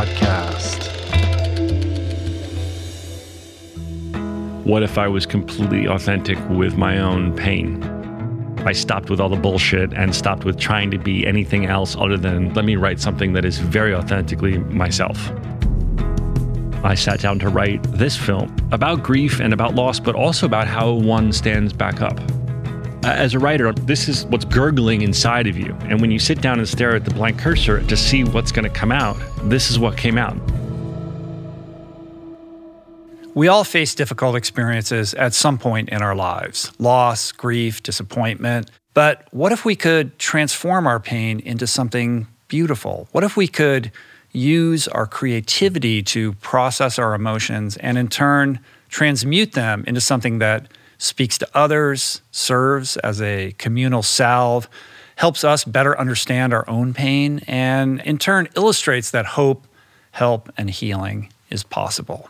podcast. What if I was completely authentic with my own pain? I stopped with all the bullshit and stopped with trying to be anything else other than let me write something that is very authentically myself. I sat down to write this film about grief and about loss, but also about how one stands back up. Uh, as a writer, this is what's gurgling inside of you. And when you sit down and stare at the blank cursor to see what's going to come out, this is what came out. We all face difficult experiences at some point in our lives loss, grief, disappointment. But what if we could transform our pain into something beautiful? What if we could use our creativity to process our emotions and in turn transmute them into something that speaks to others, serves as a communal salve, helps us better understand our own pain, and in turn illustrates that hope, help, and healing is possible.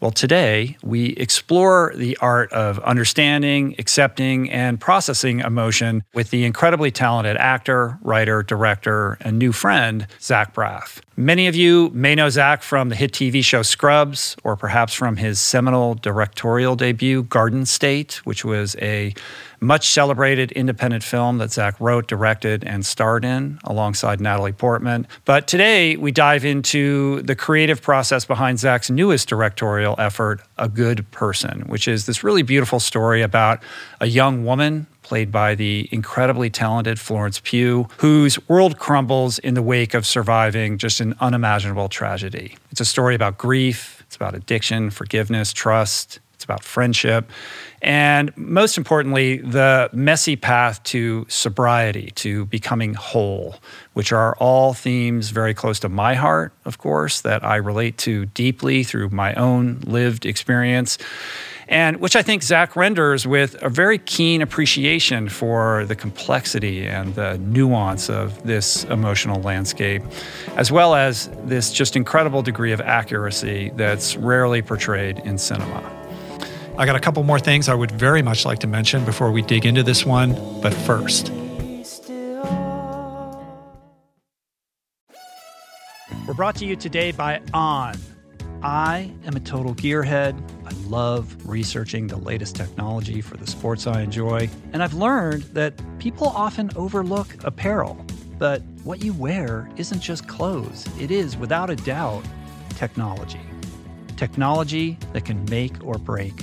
Well, today we explore the art of understanding, accepting, and processing emotion with the incredibly talented actor, writer, director, and new friend, Zach Braff. Many of you may know Zach from the hit TV show Scrubs, or perhaps from his seminal directorial debut, Garden State, which was a much celebrated independent film that Zach wrote, directed, and starred in alongside Natalie Portman. But today we dive into the creative process behind Zach's newest directorial effort, A Good Person, which is this really beautiful story about a young woman played by the incredibly talented Florence Pugh, whose world crumbles in the wake of surviving just an unimaginable tragedy. It's a story about grief, it's about addiction, forgiveness, trust, it's about friendship, and most importantly, the messy path to sobriety, to becoming whole, which are all themes very close to my heart, of course, that I relate to deeply through my own lived experience and which I think Zach renders with a very keen appreciation for the complexity and the nuance of this emotional landscape, as well as this just incredible degree of accuracy that's rarely portrayed in cinema. I got a couple more things I would very much like to mention before we dig into this one, but first. We're brought to you today by On. I am a total gearhead. I love researching the latest technology for the sports I enjoy. And I've learned that people often overlook apparel. But what you wear isn't just clothes, it is, without a doubt, technology. Technology that can make or break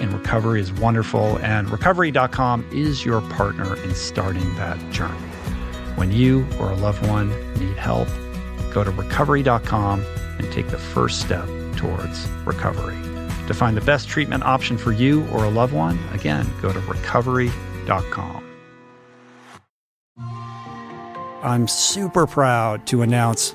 in recovery is wonderful, and recovery.com is your partner in starting that journey. When you or a loved one need help, go to recovery.com and take the first step towards recovery. To find the best treatment option for you or a loved one, again, go to recovery.com. I'm super proud to announce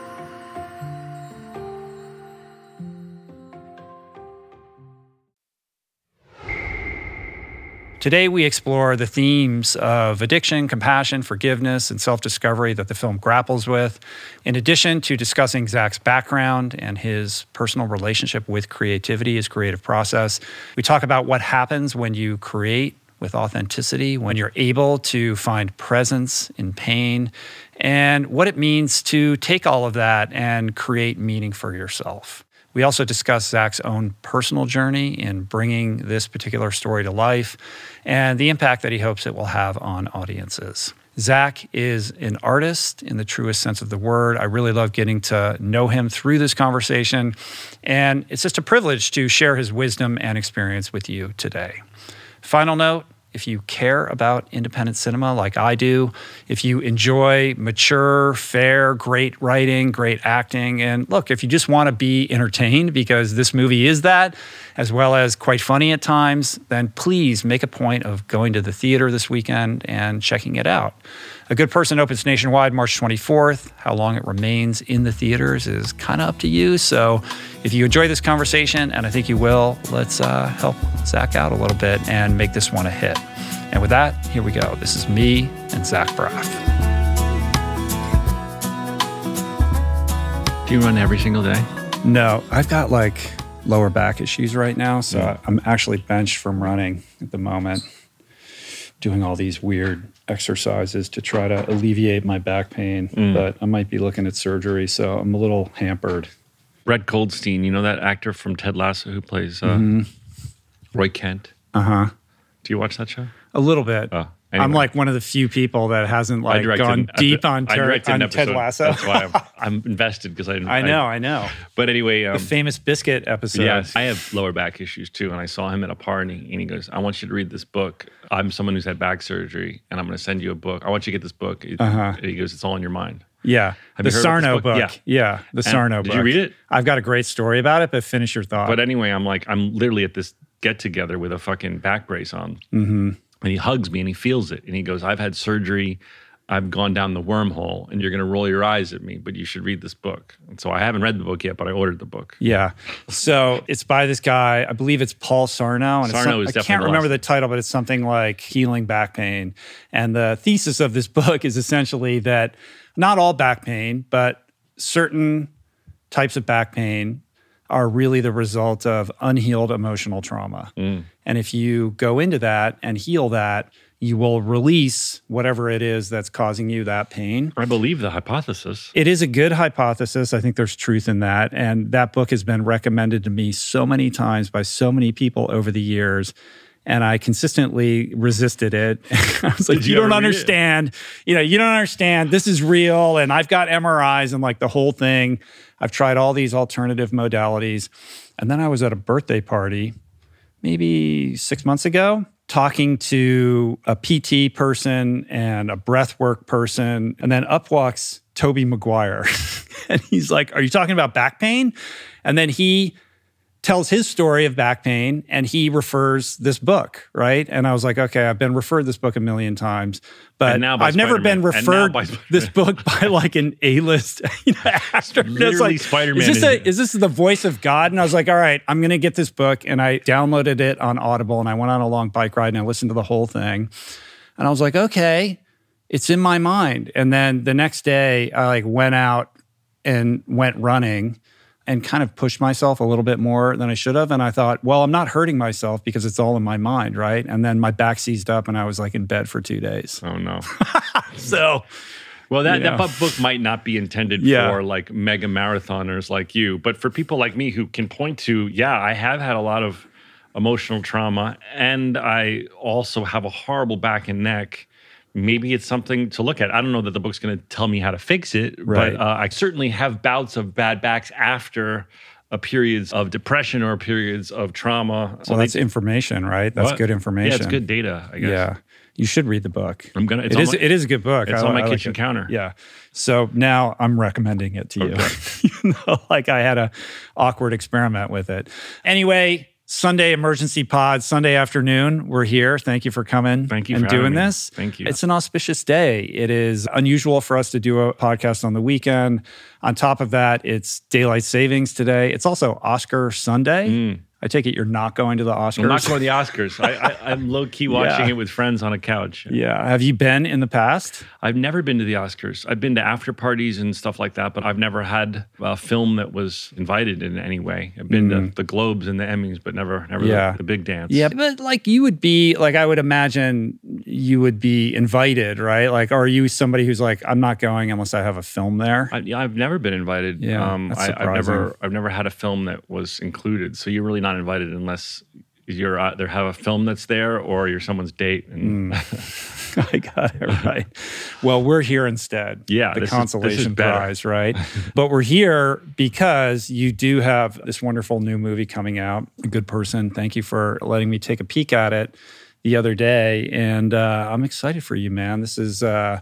Today, we explore the themes of addiction, compassion, forgiveness, and self discovery that the film grapples with. In addition to discussing Zach's background and his personal relationship with creativity, his creative process, we talk about what happens when you create with authenticity, when you're able to find presence in pain, and what it means to take all of that and create meaning for yourself. We also discuss Zach's own personal journey in bringing this particular story to life and the impact that he hopes it will have on audiences. Zach is an artist in the truest sense of the word. I really love getting to know him through this conversation, and it's just a privilege to share his wisdom and experience with you today. Final note if you care about independent cinema like I do, if you enjoy mature, fair, great writing, great acting, and look, if you just want to be entertained because this movie is that, as well as quite funny at times, then please make a point of going to the theater this weekend and checking it out. A Good Person opens nationwide March 24th. How long it remains in the theaters is kind of up to you. So if you enjoy this conversation, and I think you will, let's uh, help Zach out a little bit and make this one a hit. And with that, here we go. This is me and Zach Braff. Do you run every single day? No, I've got like lower back issues right now. So yeah. I'm actually benched from running at the moment, doing all these weird exercises to try to alleviate my back pain, mm. but I might be looking at surgery, so I'm a little hampered. Brett Goldstein, you know that actor from Ted Lasso who plays uh, mm-hmm. Roy Kent? Uh huh. Do you watch that show? A little bit. Oh, Anyway. I'm like one of the few people that hasn't like gone deep on, ter- on Ted Lasso. That's why I'm, I'm invested because I. I know, I, I, know. But anyway, um, the famous biscuit episode. Yes, I have lower back issues too, and I saw him at a party, and he goes, "I want you to read this book. I'm someone who's had back surgery, and I'm going to send you a book. I want you to get this book." Uh-huh. He goes, "It's all in your mind." Yeah, have the Sarno book? book? Yeah, yeah, the and Sarno did book. Did you read it? I've got a great story about it, but finish your thought. But anyway, I'm like, I'm literally at this get together with a fucking back brace on. Mm-hmm and he hugs me and he feels it and he goes, I've had surgery. I've gone down the wormhole and you're going to roll your eyes at me, but you should read this book. And so I haven't read the book yet, but I ordered the book. Yeah. So it's by this guy. I believe it's Paul Sarno. And Sarno some, I can't remember the title, but it's something like Healing Back Pain. And the thesis of this book is essentially that not all back pain, but certain types of back pain are really the result of unhealed emotional trauma. Mm. And if you go into that and heal that, you will release whatever it is that's causing you that pain. I believe the hypothesis. It is a good hypothesis. I think there's truth in that. And that book has been recommended to me so many times by so many people over the years. And I consistently resisted it. I was like, Did you, you don't understand. You know, you don't understand. This is real. And I've got MRIs and like the whole thing. I've tried all these alternative modalities. And then I was at a birthday party maybe six months ago talking to a PT person and a breathwork person. And then up walks Tobey Maguire. and he's like, Are you talking about back pain? And then he tells his story of back pain and he refers this book, right? And I was like, okay, I've been referred this book a million times, but I've never been referred this book by like an A-list you know, actor. Literally like, Spider-Man. Is this, a, is this the voice of God? And I was like, all right, I'm going to get this book. And I downloaded it on Audible and I went on a long bike ride and I listened to the whole thing. And I was like, okay, it's in my mind. And then the next day I like went out and went running and kind of pushed myself a little bit more than I should have. And I thought, well, I'm not hurting myself because it's all in my mind, right? And then my back seized up and I was like in bed for two days. Oh, no. so. Well, that, that book might not be intended yeah. for like mega marathoners like you, but for people like me who can point to, yeah, I have had a lot of emotional trauma and I also have a horrible back and neck maybe it's something to look at. I don't know that the book's going to tell me how to fix it, right. but uh, I certainly have bouts of bad backs after a periods of depression or periods of trauma. So well, that's they, information, right? That's what? good information. Yeah, it's good data. I guess. Yeah. You should read the book. I'm gonna. It's it is. My, it is a good book. It's I, on my I kitchen like counter. Yeah. So now I'm recommending it to okay. you. you know, like I had a awkward experiment with it. Anyway, Sunday emergency pod, Sunday afternoon. We're here. Thank you for coming. Thank you and doing me. this. Thank you. It's an auspicious day. It is unusual for us to do a podcast on the weekend. On top of that, it's daylight savings today. It's also Oscar Sunday. Mm. I take it you're not going to the Oscars. I'm not going to the Oscars. I, am low key watching yeah. it with friends on a couch. Yeah. Have you been in the past? I've never been to the Oscars. I've been to after parties and stuff like that, but I've never had a film that was invited in any way. I've been mm. to the Globes and the Emmys, but never, never yeah. the, the, big dance. Yeah, but like you would be like I would imagine you would be invited, right? Like, are you somebody who's like, I'm not going unless I have a film there? Yeah, I, have never been invited. Yeah, um, I, have never, I've never had a film that was included. So you're really not invited unless you're either have a film that's there or you're someone's date. And mm. I got it right. Well, we're here instead. Yeah, the consolation is, prize, right? but we're here because you do have this wonderful new movie coming out. A good person. Thank you for letting me take a peek at it the other day, and uh, I'm excited for you, man. This is uh,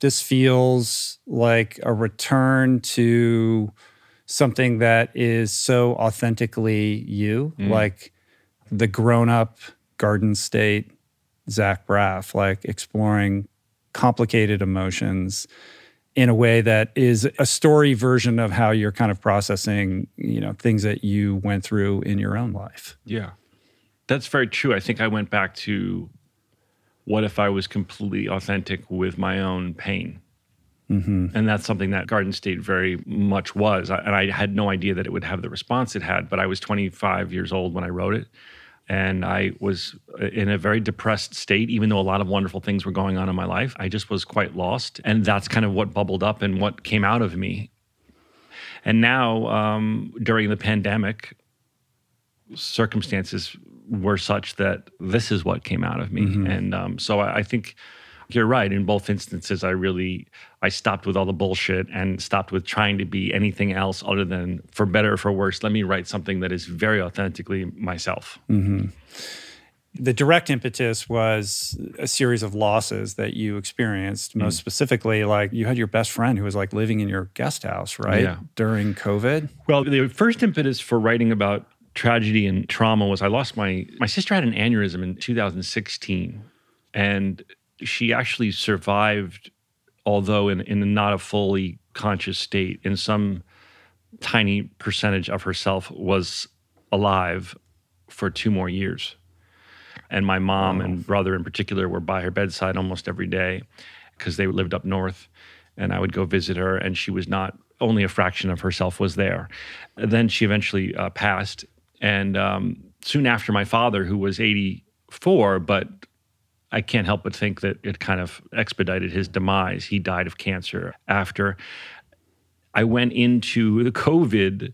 this feels like a return to something that is so authentically you, mm. like the grown up Garden State Zach Braff, like exploring complicated emotions in a way that is a story version of how you're kind of processing, you know, things that you went through in your own life. Yeah. That's very true. I think I went back to what if I was completely authentic with my own pain? Mm-hmm. And that's something that Garden State very much was. And I had no idea that it would have the response it had, but I was 25 years old when I wrote it. And I was in a very depressed state, even though a lot of wonderful things were going on in my life. I just was quite lost. And that's kind of what bubbled up and what came out of me. And now, um, during the pandemic, circumstances were such that this is what came out of me. Mm-hmm. And um, so I, I think you're right. In both instances, I really I stopped with all the bullshit and stopped with trying to be anything else other than for better or for worse. Let me write something that is very authentically myself. Mm-hmm. The direct impetus was a series of losses that you experienced. Most mm. specifically, like you had your best friend who was like living in your guest house, right? Yeah. During COVID. Well, the first impetus for writing about tragedy and trauma was I lost my my sister had an aneurysm in 2016 and she actually survived, although in, in not a fully conscious state, in some tiny percentage of herself was alive for two more years. And my mom wow. and brother in particular were by her bedside almost every day because they lived up north. And I would go visit her, and she was not only a fraction of herself was there. And then she eventually uh, passed. And um, soon after, my father, who was 84, but I can't help but think that it kind of expedited his demise. He died of cancer after I went into the COVID,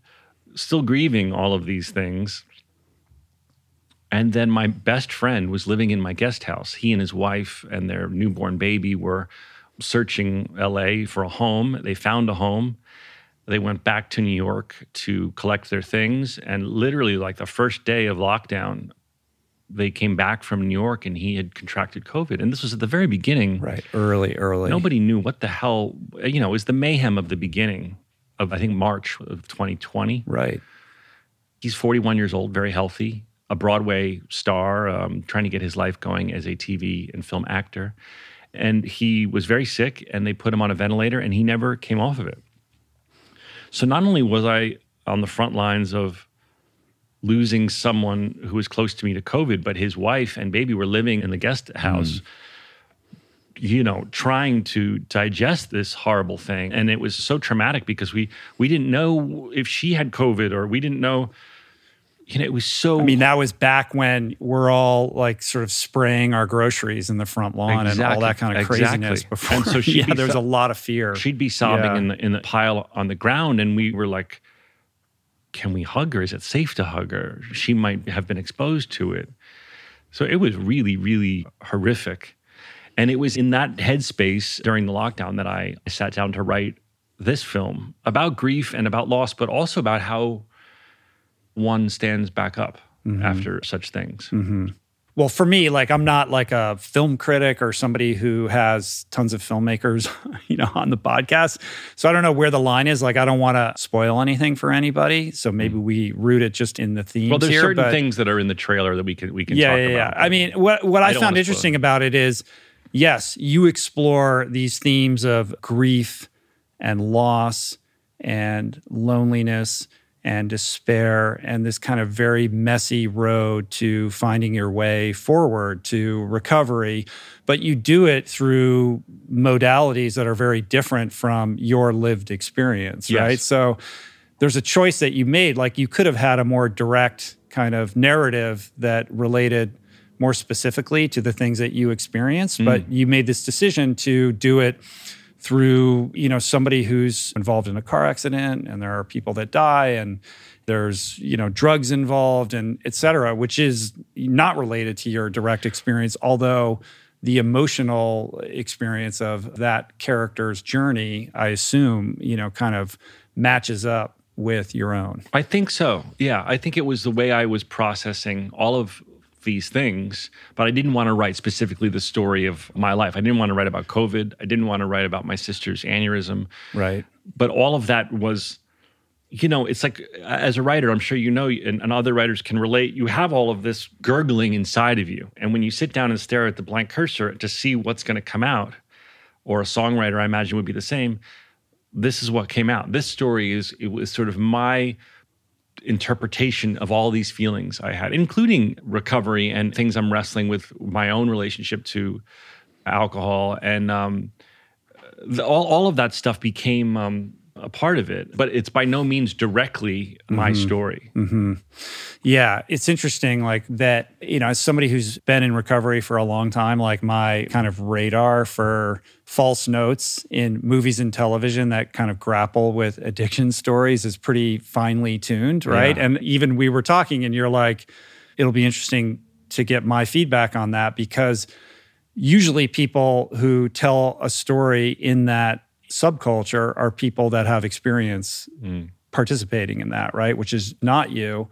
still grieving all of these things. And then my best friend was living in my guest house. He and his wife and their newborn baby were searching LA for a home. They found a home. They went back to New York to collect their things. And literally, like the first day of lockdown, they came back from New York and he had contracted COVID. And this was at the very beginning. Right. Early, early. Nobody knew what the hell, you know, it was the mayhem of the beginning of, I think, March of 2020. Right. He's 41 years old, very healthy, a Broadway star, um, trying to get his life going as a TV and film actor. And he was very sick, and they put him on a ventilator, and he never came off of it. So not only was I on the front lines of losing someone who was close to me to COVID, but his wife and baby were living in the guest house. Mm. You know, trying to digest this horrible thing, and it was so traumatic because we we didn't know if she had COVID or we didn't know you know, it was so. I mean, that was back when we're all like sort of spraying our groceries in the front lawn exactly, and all that kind of craziness. Exactly. Before, and so she, yeah, there's so- a lot of fear. She'd be sobbing yeah. in the in the pile on the ground, and we were like, "Can we hug her? Is it safe to hug her? She might have been exposed to it." So it was really, really horrific, and it was in that headspace during the lockdown that I sat down to write this film about grief and about loss, but also about how one stands back up mm-hmm. after such things. Mm-hmm. Well, for me, like I'm not like a film critic or somebody who has tons of filmmakers, you know, on the podcast. So I don't know where the line is. Like I don't want to spoil anything for anybody. So maybe mm. we root it just in the theme. Well, there's here, certain things that are in the trailer that we can we can yeah, talk yeah, about. Yeah, I mean, what what I, I found interesting about it is, yes, you explore these themes of grief and loss and loneliness and despair and this kind of very messy road to finding your way forward to recovery. But you do it through modalities that are very different from your lived experience, yes. right? So there's a choice that you made. Like you could have had a more direct kind of narrative that related more specifically to the things that you experienced, mm. but you made this decision to do it through you know somebody who's involved in a car accident and there are people that die and there's you know drugs involved and et cetera which is not related to your direct experience although the emotional experience of that character's journey i assume you know kind of matches up with your own. I think so. Yeah i think it was the way i was processing all of these things, but I didn't want to write specifically the story of my life. I didn't want to write about COVID. I didn't want to write about my sister's aneurysm. Right. But all of that was, you know, it's like as a writer, I'm sure you know, and, and other writers can relate, you have all of this gurgling inside of you. And when you sit down and stare at the blank cursor to see what's going to come out, or a songwriter, I imagine, would be the same. This is what came out. This story is, it was sort of my interpretation of all these feelings I had, including recovery and things I'm wrestling with my own relationship to alcohol. And um, the, all, all of that stuff became um, a part of it, but it's by no means directly my mm-hmm. story. Mm-hmm. Yeah, it's interesting, like that, you know, as somebody who's been in recovery for a long time, like my kind of radar for false notes in movies and television that kind of grapple with addiction stories is pretty finely tuned, right? Yeah. And even we were talking, and you're like, it'll be interesting to get my feedback on that because usually people who tell a story in that subculture are people that have experience mm. participating in that, right? Which is not you,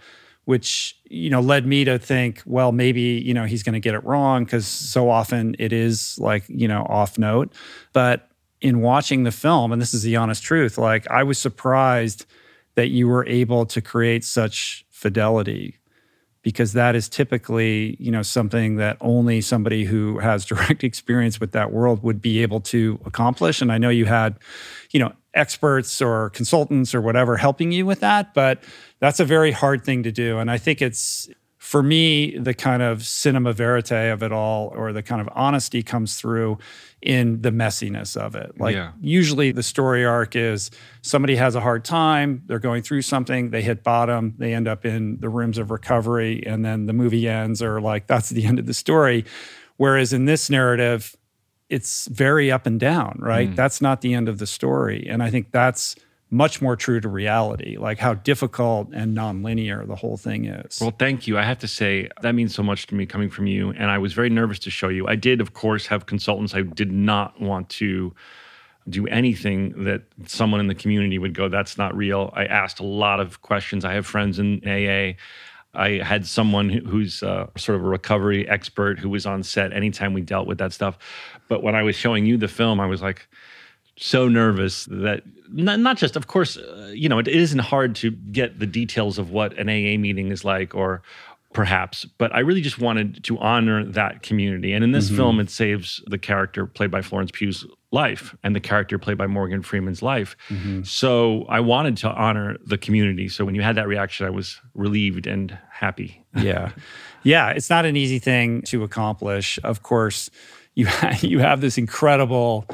which you know led me to think, well, maybe you know he's going to get it wrong because so often it is like you know off note. But in watching the film, and this is the honest truth, like I was surprised that you were able to create such fidelity because that is typically you know something that only somebody who has direct experience with that world would be able to accomplish and i know you had you know experts or consultants or whatever helping you with that but that's a very hard thing to do and i think it's for me, the kind of cinema verite of it all, or the kind of honesty comes through in the messiness of it. Like, yeah. usually the story arc is somebody has a hard time, they're going through something, they hit bottom, they end up in the rooms of recovery, and then the movie ends, or like that's the end of the story. Whereas in this narrative, it's very up and down, right? Mm. That's not the end of the story. And I think that's much more true to reality, like how difficult and nonlinear the whole thing is. Well, thank you. I have to say, that means so much to me coming from you. And I was very nervous to show you. I did, of course, have consultants. I did not want to do anything that someone in the community would go, that's not real. I asked a lot of questions. I have friends in AA. I had someone who's uh, sort of a recovery expert who was on set anytime we dealt with that stuff. But when I was showing you the film, I was like so nervous that not, not just, of course, uh, you know, it isn't hard to get the details of what an AA meeting is like or perhaps, but I really just wanted to honor that community. And in this film, it saves the character played by Florence Pugh's life and the character played by Morgan Freeman's life. So I wanted to honor the community. So when you had that reaction, I was relieved and happy. yeah yeah it's not an easy thing to accomplish of course you you have this incredible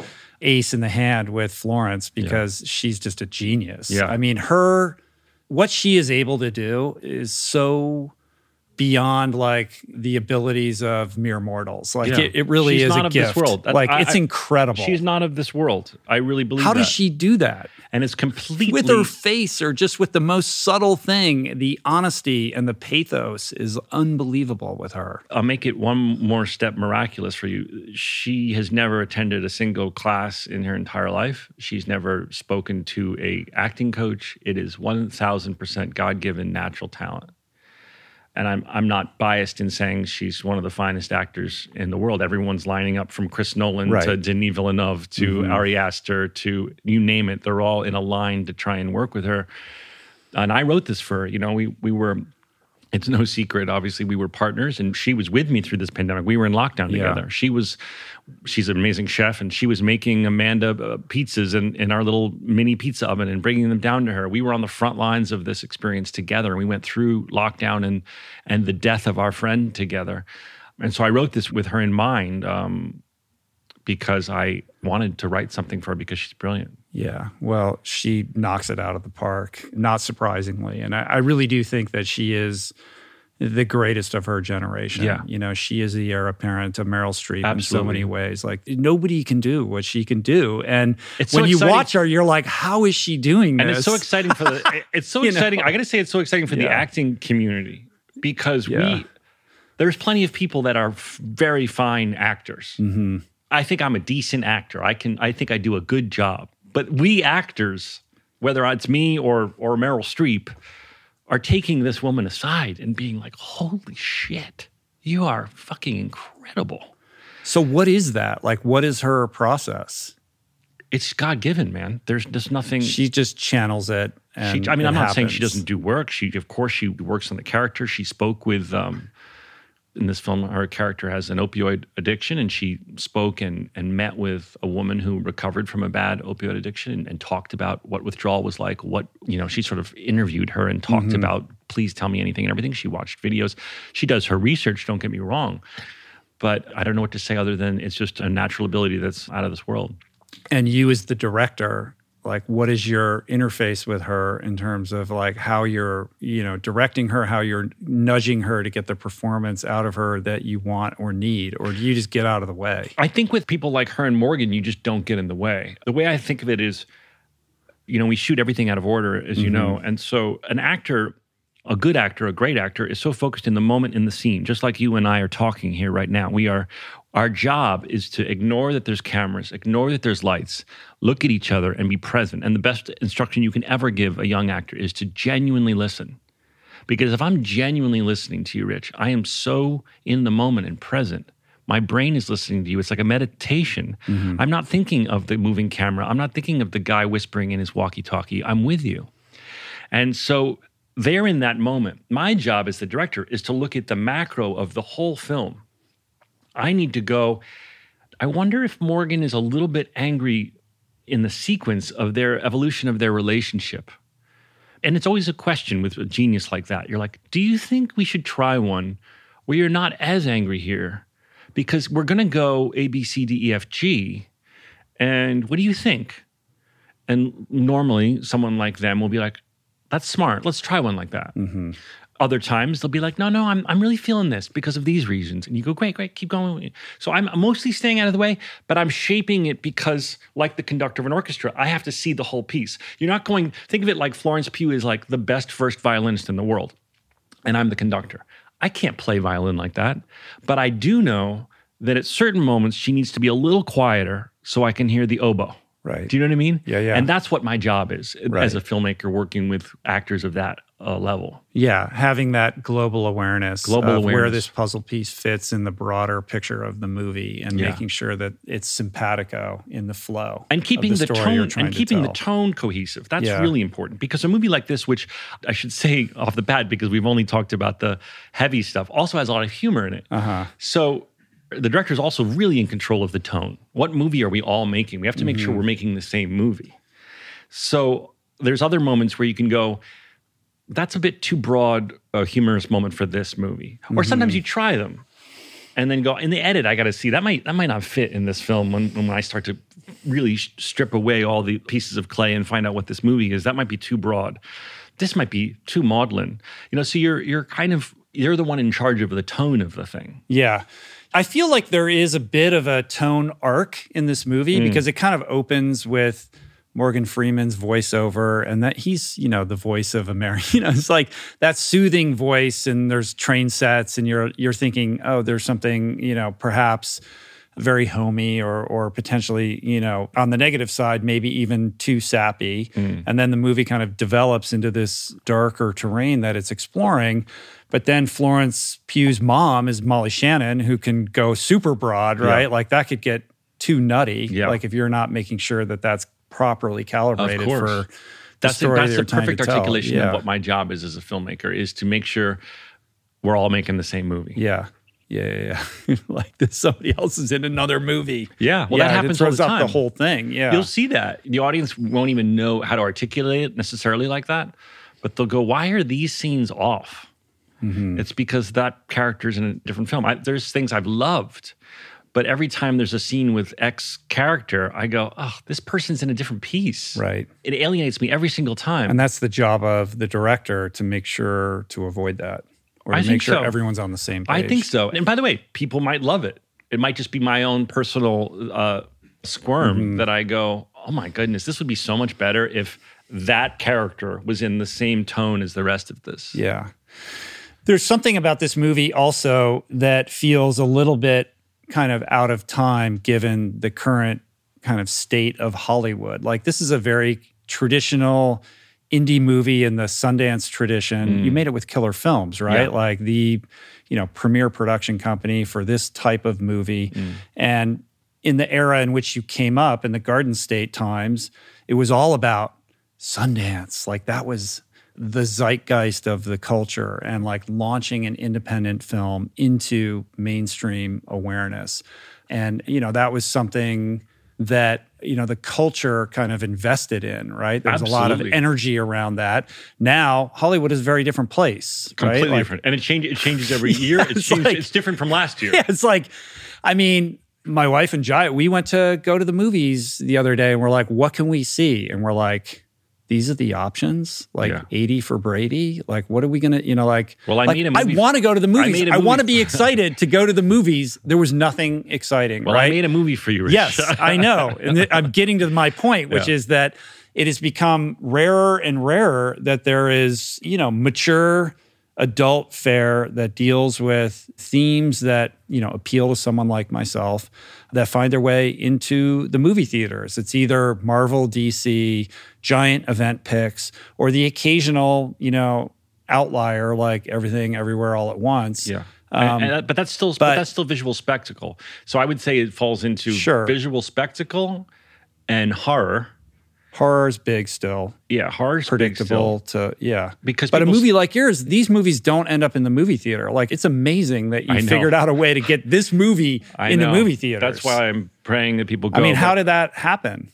ace in the hand with Florence because she's just a genius Yeah. i mean her what she is able to do is so beyond like the abilities of mere mortals like Yeah. it, it really She's is not a of this gift world. That- like I- it's I- incredible She's not of this world. I really believe how does she do that And it's completely with her face or just with the most subtle thing the honesty and the pathos is unbelievable with her I'll make it one more step miraculous for you. She has never attended a single class in her entire life. She's never spoken to a acting coach. It is 1000% God-given natural talent. And I'm I'm not biased in saying she's one of the finest actors in the world. Everyone's lining up from Chris Nolan Right. to Denis Villeneuve to mm-hmm. Ari Aster to you name it. They're all in a line to try and work with her. And I wrote this for. You know, we we were it's no secret obviously we were partners and she was with me through this pandemic. We were in lockdown Yeah. together. She was she's an amazing chef and she was making amanda uh, pizzas in, in our little mini pizza oven and bringing them down to her. We were on the front lines of this experience together and we went through lockdown and and the death of our friend together. And so i wrote this with her in mind um, because i wanted to write something for her because she's brilliant Yeah, well, she knocks it out of the park, not surprisingly. And I, I really do think that she is the greatest of her generation. Yeah. You know, she is the heir apparent to Meryl Streep in so many ways. Like nobody can do what she can do. And It's so when you watch her, you're like, how is she doing this? and it's so exciting for the it's so You know? exciting i gotta say it's so exciting for the acting community because Yeah. we there's plenty of people that are f- very fine actors Mm-hmm. i think i'm a decent actor i can i think i do a good job but we actors whether it's me or or meryl streep are taking this woman aside and being like holy shit you are fucking incredible So what is that? Like, what is her process? it's god-given man there's there's nothing She just channels it. And She, I mean, it I'm not saying she doesn't do work. She, of course, she works on the character. She spoke with, um, in this film, her character has an opioid addiction, and she spoke and and met with a woman who recovered from a bad opioid addiction and, and talked about what withdrawal was like. What you know, she sort of interviewed her and talked Mm-hmm. about, please tell me anything and everything. She watched videos. She does her research. Don't get me wrong, but I don't know what to say other than it's just a natural ability that's out of this world. and you as the director like what is your interface with her in terms of like how you're you know directing her how you're nudging her to get the performance out of her that you want or need or do you just get out of the way I think with people like her and Morgan, you just don't get in the way. The way I think of it is, you know, we shoot everything out of order, as you know. Mm-hmm. And so an actor, a good actor, a great actor, is so focused in the moment in the scene, just like you and I are talking here right now. We are, our job is to ignore that there's cameras, ignore that there's lights, look at each other and be present. And the best instruction you can ever give a young actor is to genuinely listen. Because if I'm genuinely listening to you, Rich, I am so in the moment and present. My brain is listening to you. It's like a meditation. Mm-hmm. I'm not thinking of the moving camera. I'm not thinking of the guy whispering in his walkie talkie. I'm with you. And so, there in that moment, my job as the director is to look at the macro of the whole film. I need to go, I wonder if Morgan is a little bit angry in the sequence of their evolution of their relationship. And it's always a question with a genius like that. You're like, do you think we should try one where you're not as angry here? Because we're going to go A, B, C, D, E, F, G. And what do you think? And normally, someone like them will be like, that's smart. Let's try one like that. Mm-hmm. Other times they'll be like, no, no, I'm, I'm really feeling this because of these reasons. And you go, great, great, keep going. So I'm mostly staying out of the way, but I'm shaping it because, like the conductor of an orchestra, I have to see the whole piece. You're not going, think of it like Florence Pugh is like the best first violinist in the world, and I'm the conductor. I can't play violin like that, but I do know that at certain moments she needs to be a little quieter so I can hear the oboe. Right. Do you know what I mean? Yeah, yeah. And that's what my job is Right. as a filmmaker working with actors of that uh, level. Yeah, having that global awareness Global of where this puzzle piece fits in the broader picture of the movie and Yeah. making sure that it's simpatico in the flow. and keeping the, story tone and to keeping the tone cohesive that's Yeah. really important because a movie like this which i should say off the bat because we've only talked about the heavy stuff also has a lot of humor in it Uh-huh. so the director is also really in control of the tone what movie are we all making we have to make Mm-hmm. sure we're making the same movie so there's other moments where you can go that's a bit too broad a humorous moment for this movie or Mm-hmm. sometimes you try them and then go in the edit i got to see that might that might not fit in this film when, when i start to really sh- strip away all the pieces of clay and find out what this movie is that might be too broad this might be too maudlin you know so you're you're kind of you're the one in charge of the tone of the thing Yeah. I feel like there is a bit of a tone arc in this movie Mm. because it kind of opens with Morgan Freeman's voiceover and that he's, you know, the voice of America. You know, it's like that soothing voice and there's train sets and you're you're thinking, oh, there's something, you know, perhaps very homey or or potentially, you know, on the negative side, maybe even too sappy. Mm. And then the movie kind of develops into this darker terrain that it's exploring. But then Florence Pugh's mom is Molly Shannon, who can go super broad, right? Like that could get too nutty. Yeah. Like if you're not making sure that that's properly calibrated for the that's the, that's the perfect articulation Yeah. of what my job is as a filmmaker is to make sure we're all making the same movie Yeah. Yeah, yeah, yeah. like this, somebody else is in another movie. Yeah, well, that it happens all throws the off the whole thing. Yeah, You'll see that. The audience won't even know how to articulate it necessarily like that, but they'll go, Why are these scenes off? Mm-hmm. It's because that character's in a different film. I, there's things I've loved, but every time there's a scene with X character, I go, Oh, this person's in a different piece. right. It alienates me every single time. And that's the job of the director to make sure to avoid that, or to I make sure so. everyone's on the same page. I think so. And by the way, people might love it. It might just be my own personal uh, squirm Mm-hmm. that I go, oh my goodness, this would be so much better if that character was in the same tone as the rest of this. Yeah. There's something about this movie also that feels a little bit kind of out of time given the current kind of state of Hollywood. Like, this is a very traditional indie movie in the Sundance tradition. You mm. made it with Killer Films, right? Yeah. Like the, you know, premier production company for this type of movie. Mm. And in the era in which you came up in the Garden State times, it was all about Sundance. Like that was the zeitgeist of the culture and like launching an independent film into mainstream awareness. And, you know, that was something that, you know, the culture kind of invested in, right? There's a lot of energy around that. Now, Hollywood is a very different place, Completely right? Like, different. And it, change, it changes every year. Yeah, it's changed, like- it's different from last year. Yeah, it's like, I mean, my wife and Jai, we went to go to the movies the other day and we're like, what can we see? And we're like, these are the options, like Yeah. 80 for Brady. Like, what are we to, you know, like, Well, I like, made a movie- i want to go to the movies. i, I, want to be excited to go to the movies. There was nothing exciting, Well, right? I made a movie for you, Rich. Yes, I know. And th- I'm getting to my point, which Yeah. is that it has become rarer and rarer that there is, you know, mature adult fare that deals with themes that, you know, appeal to someone like myself that find their way into the movie theaters. It's either Marvel, DC, giant event picks, or the occasional, you know, outlier like everything everywhere all at once. Yeah. Um, And- and that- but that's still but, but- that's still visual spectacle. So I would say it falls into Sure. visual spectacle and horror. Horror's big still. Yeah, horror's predictable to yeah Because but a movie like yours these movies don't end up in the movie theater like it's amazing that you figured out a way to get this movie in the movie theater. That's why I'm praying that people go. i mean how did that happen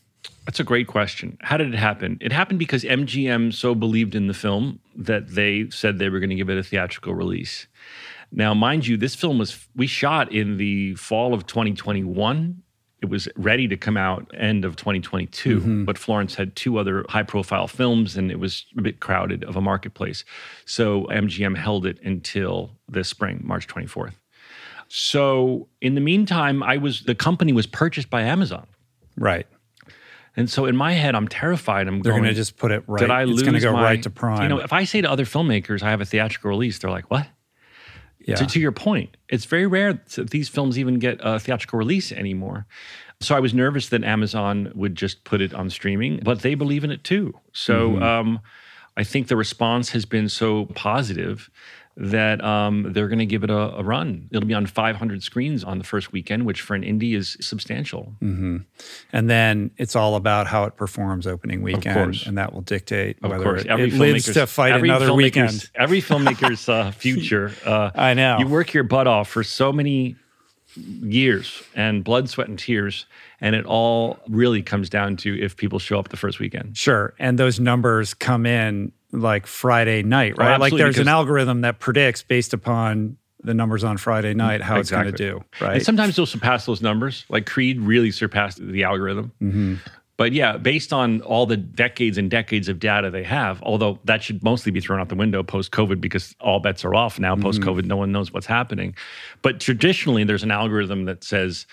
That's a great question. How did it happen? It happened because MGM so believed in the film that they said they were going to give it a theatrical release. Now, mind you, this film was we shot in the fall of 2021. It was ready to come out end of 2022, mm-hmm. but Florence had two other high-profile films, and it was a bit crowded of a marketplace. So MGM held it until this spring, March 24th. So in the meantime, I was the company was purchased by Amazon. right And so in my head, I'm terrified. I'm they're going going to just put it right Did I it's lose going to go my- right to prime You know, if I say to other filmmakers I have a theatrical release, they're like, "What?" Yeah To, to your point, it's very rare that these films even get a theatrical release anymore. So I was nervous that Amazon would just put it on streaming, but they believe in it too. So Mm-hmm. um, I think the response has been so positive that um, they're going to give it a, a, run. It'll be on 500 screens on the first weekend, which for an indie is substantial. Mm-hmm. And then it's all about how it performs opening weekend, and that will dictate of whether course. it, every it lives to fight another weekend. Every filmmaker's uh, future. Uh, I know. You work your butt off for so many years and blood, sweat, and tears. And it all really comes down to if people show up the first weekend. Sure. And those numbers come in like Friday night, oh, right? Oh, like there's an algorithm that predicts based upon the numbers on Friday night how exactly. it's going to do, right? And sometimes they'll surpass those numbers. Like Creed really surpassed the algorithm. Mm-hmm. But yeah, based on all the decades and decades of data they have, although that should mostly be thrown out the window post COVID because all bets are off now. Post COVID, mm-hmm. no one knows what's happening. But traditionally, there's an algorithm that says,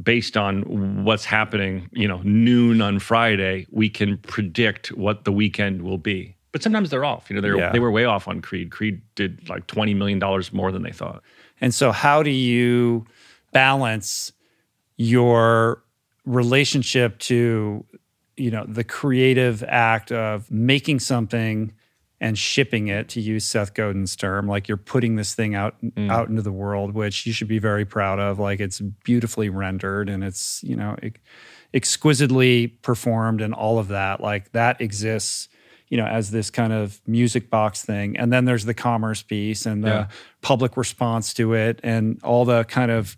based on what's happening, you know, noon on Friday, we can predict what the weekend will be but sometimes they're off. You know, they yeah. they were way off on Creed. Creed did like twenty million dollars more than they thought. And so, how do you balance your relationship to you know the creative act of making something and shipping it to use Seth Godin's term like you're putting this thing out mm. out into the world which you should be very proud of like it's beautifully rendered and it's you know exquisitely performed and all of that like that exists you know, as this kind of music box thing. And then there's the commerce piece and the yeah. public response to it and all the kind of,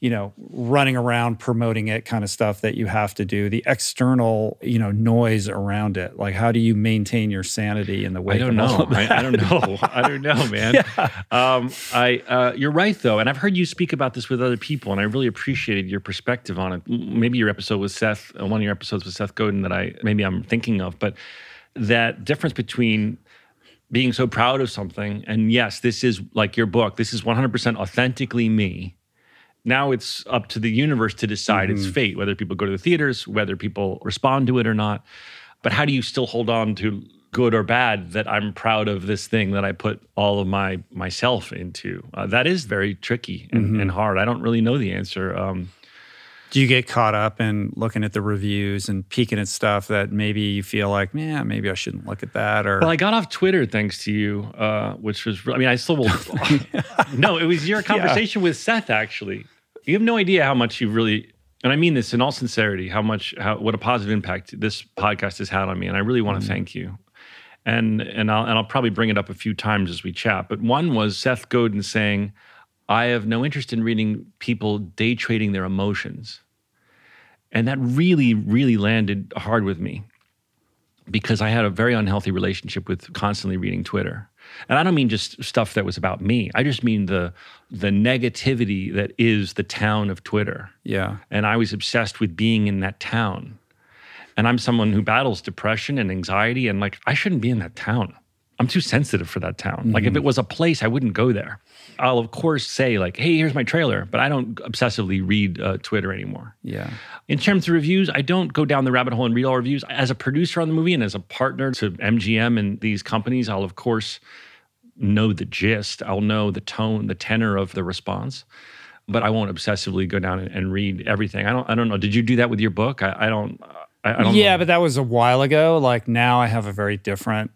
you know, running around promoting it kind of stuff that you have to do, the external, you know, noise around it. Like, how do you maintain your sanity in the way? I don't know. I, I, don't know. I don't know, man. yeah. um, I, uh, you're right though. And I've heard you speak about this with other people and I really appreciated your perspective on it. Maybe your episode with Seth, uh, one of your episodes with Seth Godin that I, maybe I'm thinking of, but that difference between being so proud of something and yes, this is like your book, this is 100% authentically me. Now it's up to the universe to decide mm-hmm. its fate, whether people go to the theaters, whether people respond to it or not. But how do you still hold on to good or bad that I'm proud of this thing that I put all of my myself into? Uh, that is very tricky and, mm-hmm. and, hard. I don't really know the answer. Um, do you get caught up in looking at the reviews and peeking at stuff that maybe you feel like, man, maybe I shouldn't look at that? Or well, I got off Twitter thanks to you, uh, which was I mean, I still will. no, it was your conversation yeah. with Seth. Actually, you have no idea how much you really, and I mean this in all sincerity, how much how what a positive impact this podcast has had on me, and I really want to mm. thank you. And and I'll and I'll probably bring it up a few times as we chat. But one was Seth Godin saying I have no interest in reading people day trading their emotions. And that really, really landed hard with me because I had a very unhealthy relationship with constantly reading Twitter. And I don't mean just stuff that was about me. I just mean the the negativity that is the town of Twitter. Yeah. And I was obsessed with being in that town. And I'm someone who battles depression and anxiety and like I shouldn't be in that town. I'm too sensitive for that town. Mm-hmm. Like if mm-hmm. it was a place, I wouldn't go there. I'll of course say like, "Hey, here's my trailer," but I don't obsessively read uh, Twitter anymore. Yeah. In terms of reviews, I don't go down the rabbit hole and read all reviews. As a producer on the movie and as a partner to MGM and these companies, I'll of course know the gist. I'll know the tone, the tenor of the response, but I won't obsessively go down and, and read everything. I don't. I don't know. Did you do that with your book? I, I don't. I, I don't yeah, know. but that was a while ago. Like now, I have a very different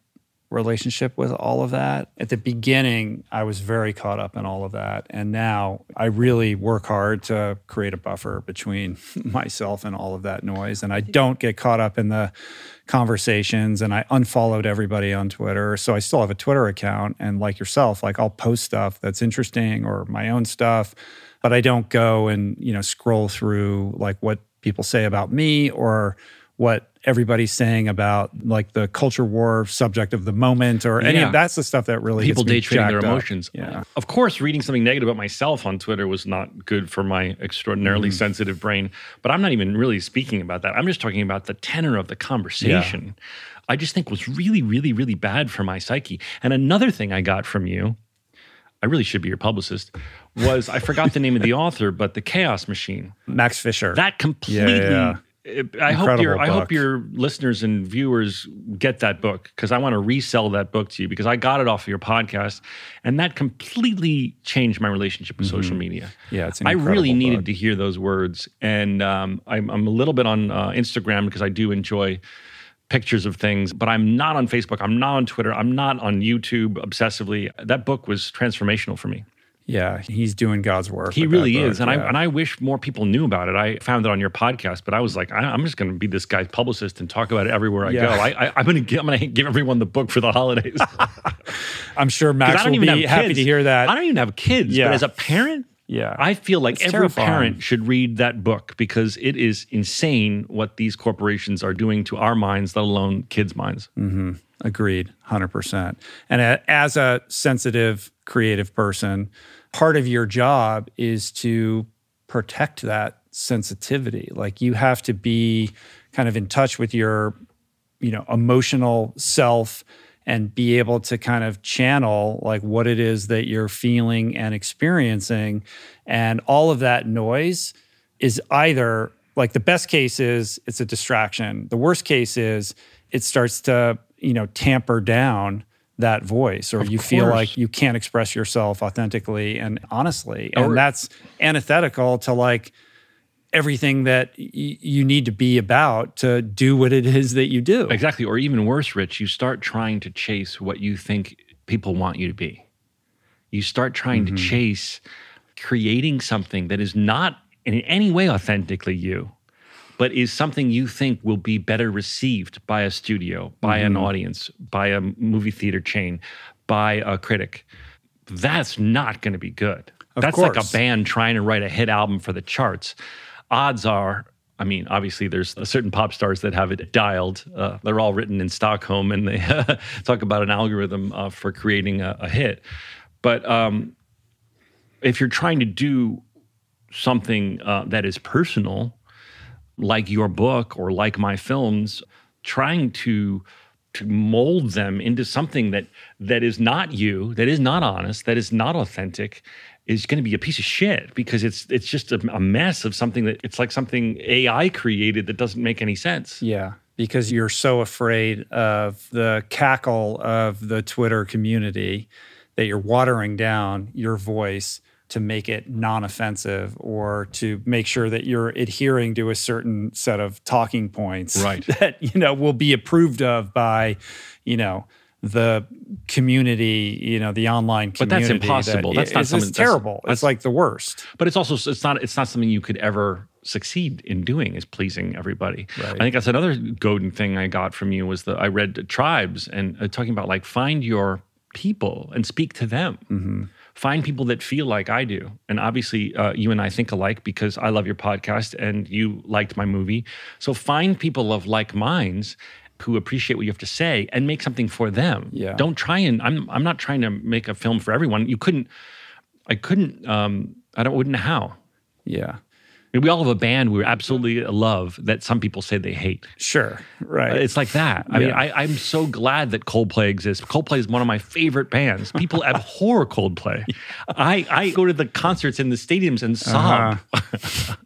relationship with all of that. At the beginning, I was very caught up in all of that. And now I really work hard to create a buffer between myself and all of that noise. And I don't get caught up in the conversations and I unfollowed everybody on Twitter. So I still have a Twitter account. And like yourself, like I'll post stuff that's interesting or my own stuff, but I don't go and, you know, scroll through like what people say about me or what everybody's saying about like the culture war subject of the moment or any yeah. of that's the stuff that really people day trading their up. emotions. Yeah. Of course, reading something negative about myself on Twitter was not good for my extraordinarily mm sensitive brain. But I'm not even really speaking about that. I'm just talking about the tenor of the conversation. Yeah. I just think was really, really, really bad for my psyche. And another thing I got from you, I really should be your publicist, was I forgot the name of the author, but the Chaos Machine. Max Fisher. That completely yeah, I hope your I hope your listeners and viewers get that book because I want to resell that book to you because I got it off of your podcast and that completely changed my relationship with mm-hmm. social media. Yeah, it's I really needed to hear those words, and um, I'm, I'm, a little bit on uh, Instagram because I do enjoy pictures of things, but I'm not on Facebook. I'm not on Twitter. I'm not on YouTube obsessively. That book was transformational for me. Yeah, he's doing God's work. He really is, and yeah. I and I wish more people knew about it. I found it on your podcast, but I was like, I, I'm just going to be this guy's publicist and talk about it everywhere I Yeah. go. I, I, I'm going to I'm going to give everyone the book for the holidays. I'm sure Max will be happy kids. to hear that. I don't even have kids, Yeah. but as a parent, yeah, I feel like It's every terrifying. parent should read that book because it is insane what these corporations are doing to our minds, let alone kids' minds. Mm-hmm. Agreed, 100%. And as a sensitive, creative person, part of your job is to protect that sensitivity. Like you have to be kind of in touch with your, you know, emotional self and be able to kind of channel like what it is that you're feeling and experiencing. And all of that noise is either like the best case is it's a distraction. The worst case is it starts to, you know, tamper down that voice or you feel like you can't express yourself authentically and honestly. Oh, and Or- that's antithetical to like everything that y- you need to be about to do what it is that you do. Exactly. Or even worse, Rich, you start trying to chase what you think people want you to be. You start trying to mm-hmm. chase creating something that is not in any way authentically you, but is something you think will be better received by a studio, by an mm-hmm. audience, by a movie theater chain, by a critic. That's not going to be good. That's like a band trying to write a hit album for the charts. Odds are, I mean, obviously, there's certain pop stars that have it dialed. Uh, they're all written in Stockholm, and they talk about an algorithm uh, for creating a, a hit. But um, if you're trying to do something uh, that is personal, like your book or like my films, trying to to mold them into something that that is not you, that is not honest, that is not authentic, is going to be a piece of shit because it's it's just a, a mess of something that it's like something AI created that doesn't make any sense. Yeah, because you're so afraid of the cackle of the Twitter community that you're watering down your voice to make it non-offensive or to make sure that you're adhering to a certain set of talking points Right. that you know will be approved of by you know the community you know the online community. But that's impossible. that- That's not it's, something- it's terrible that's- it's like the worst but it's also it's not it's not something you could ever succeed in doing is pleasing everybody. Right. I think that's another golden thing I got from you was that I read tribes and uh, talking about like find your people and speak to them. Find people that feel like I do. And obviously, uh, you and I think alike because I love your podcast and you liked my movie. So find people of like minds who appreciate what you have to say and make something for them. Yeah. Don't try and I'm I'm not trying to make a film for everyone. You couldn't I couldn't um I don't wouldn't know how. yeah I mean, we all have a band we absolutely love that some people say they hate. sure right It's like that. I mean, Yeah. I, I'm so glad that Coldplay exists. Coldplay is one of my favorite bands. People abhor Coldplay. I, I go to the concerts in the stadiums and sob. Uh-huh.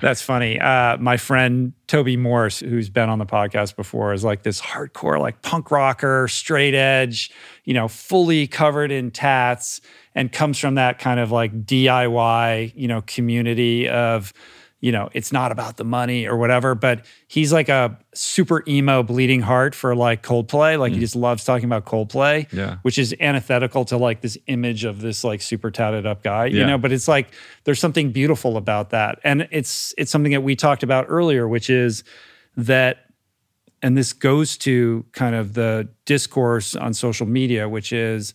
That's funny. Uh, my friend Toby Morse, who's been on the podcast before, is like this hardcore, like punk rocker, straight edge, you know, fully covered in tats, and comes from that kind of like DIY, you know, community of, you know, it's not about the money or whatever. But he's like a super emo bleeding heart for like Coldplay. Like he just loves talking about Coldplay, Mm. Yeah. which is antithetical to like this image of this like super tatted up guy, you know. But it's like there's something beautiful about that, and it's it's something that we talked about earlier, which is that, and this goes to kind of the discourse on social media, which is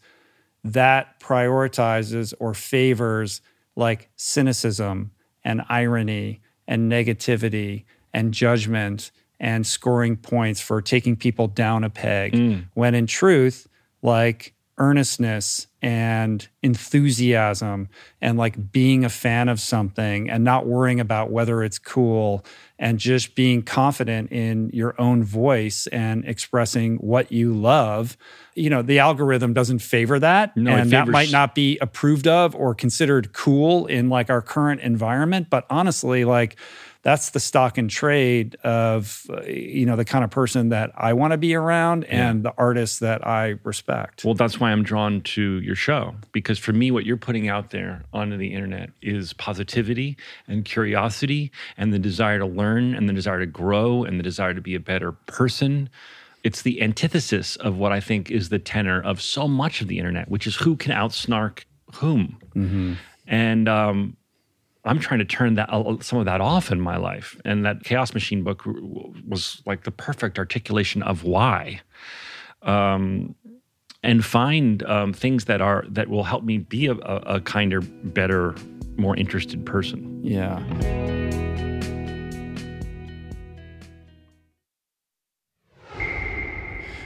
that prioritizes or favors like cynicism and irony and negativity and judgment and scoring points for taking people down a peg. Hmm. When in truth like earnestness and enthusiasm and like being a fan of something and not worrying about whether it's cool and just being confident in your own voice and expressing what you love you know the algorithm doesn't favor that. No, and that might not be approved of or considered cool in like our current environment. But honestly like that's the stock and trade of uh, you know the kind of person that I want to be around and the artists that I respect. Well, that's why I'm drawn to your your show because for me, what you're putting out there onto the internet is positivity and curiosity and the desire to learn and the desire to grow and the desire to be a better person. It's the antithesis of what I think is the tenor of so much of the internet, which is who can outsnark whom. Mm-hmm. And um, I'm trying to turn that some of that off in my life. And that Chaos Machine book was like the perfect articulation of why. Um, and find um, things that are that will help me be a, a kinder, better, more interested person. Yeah.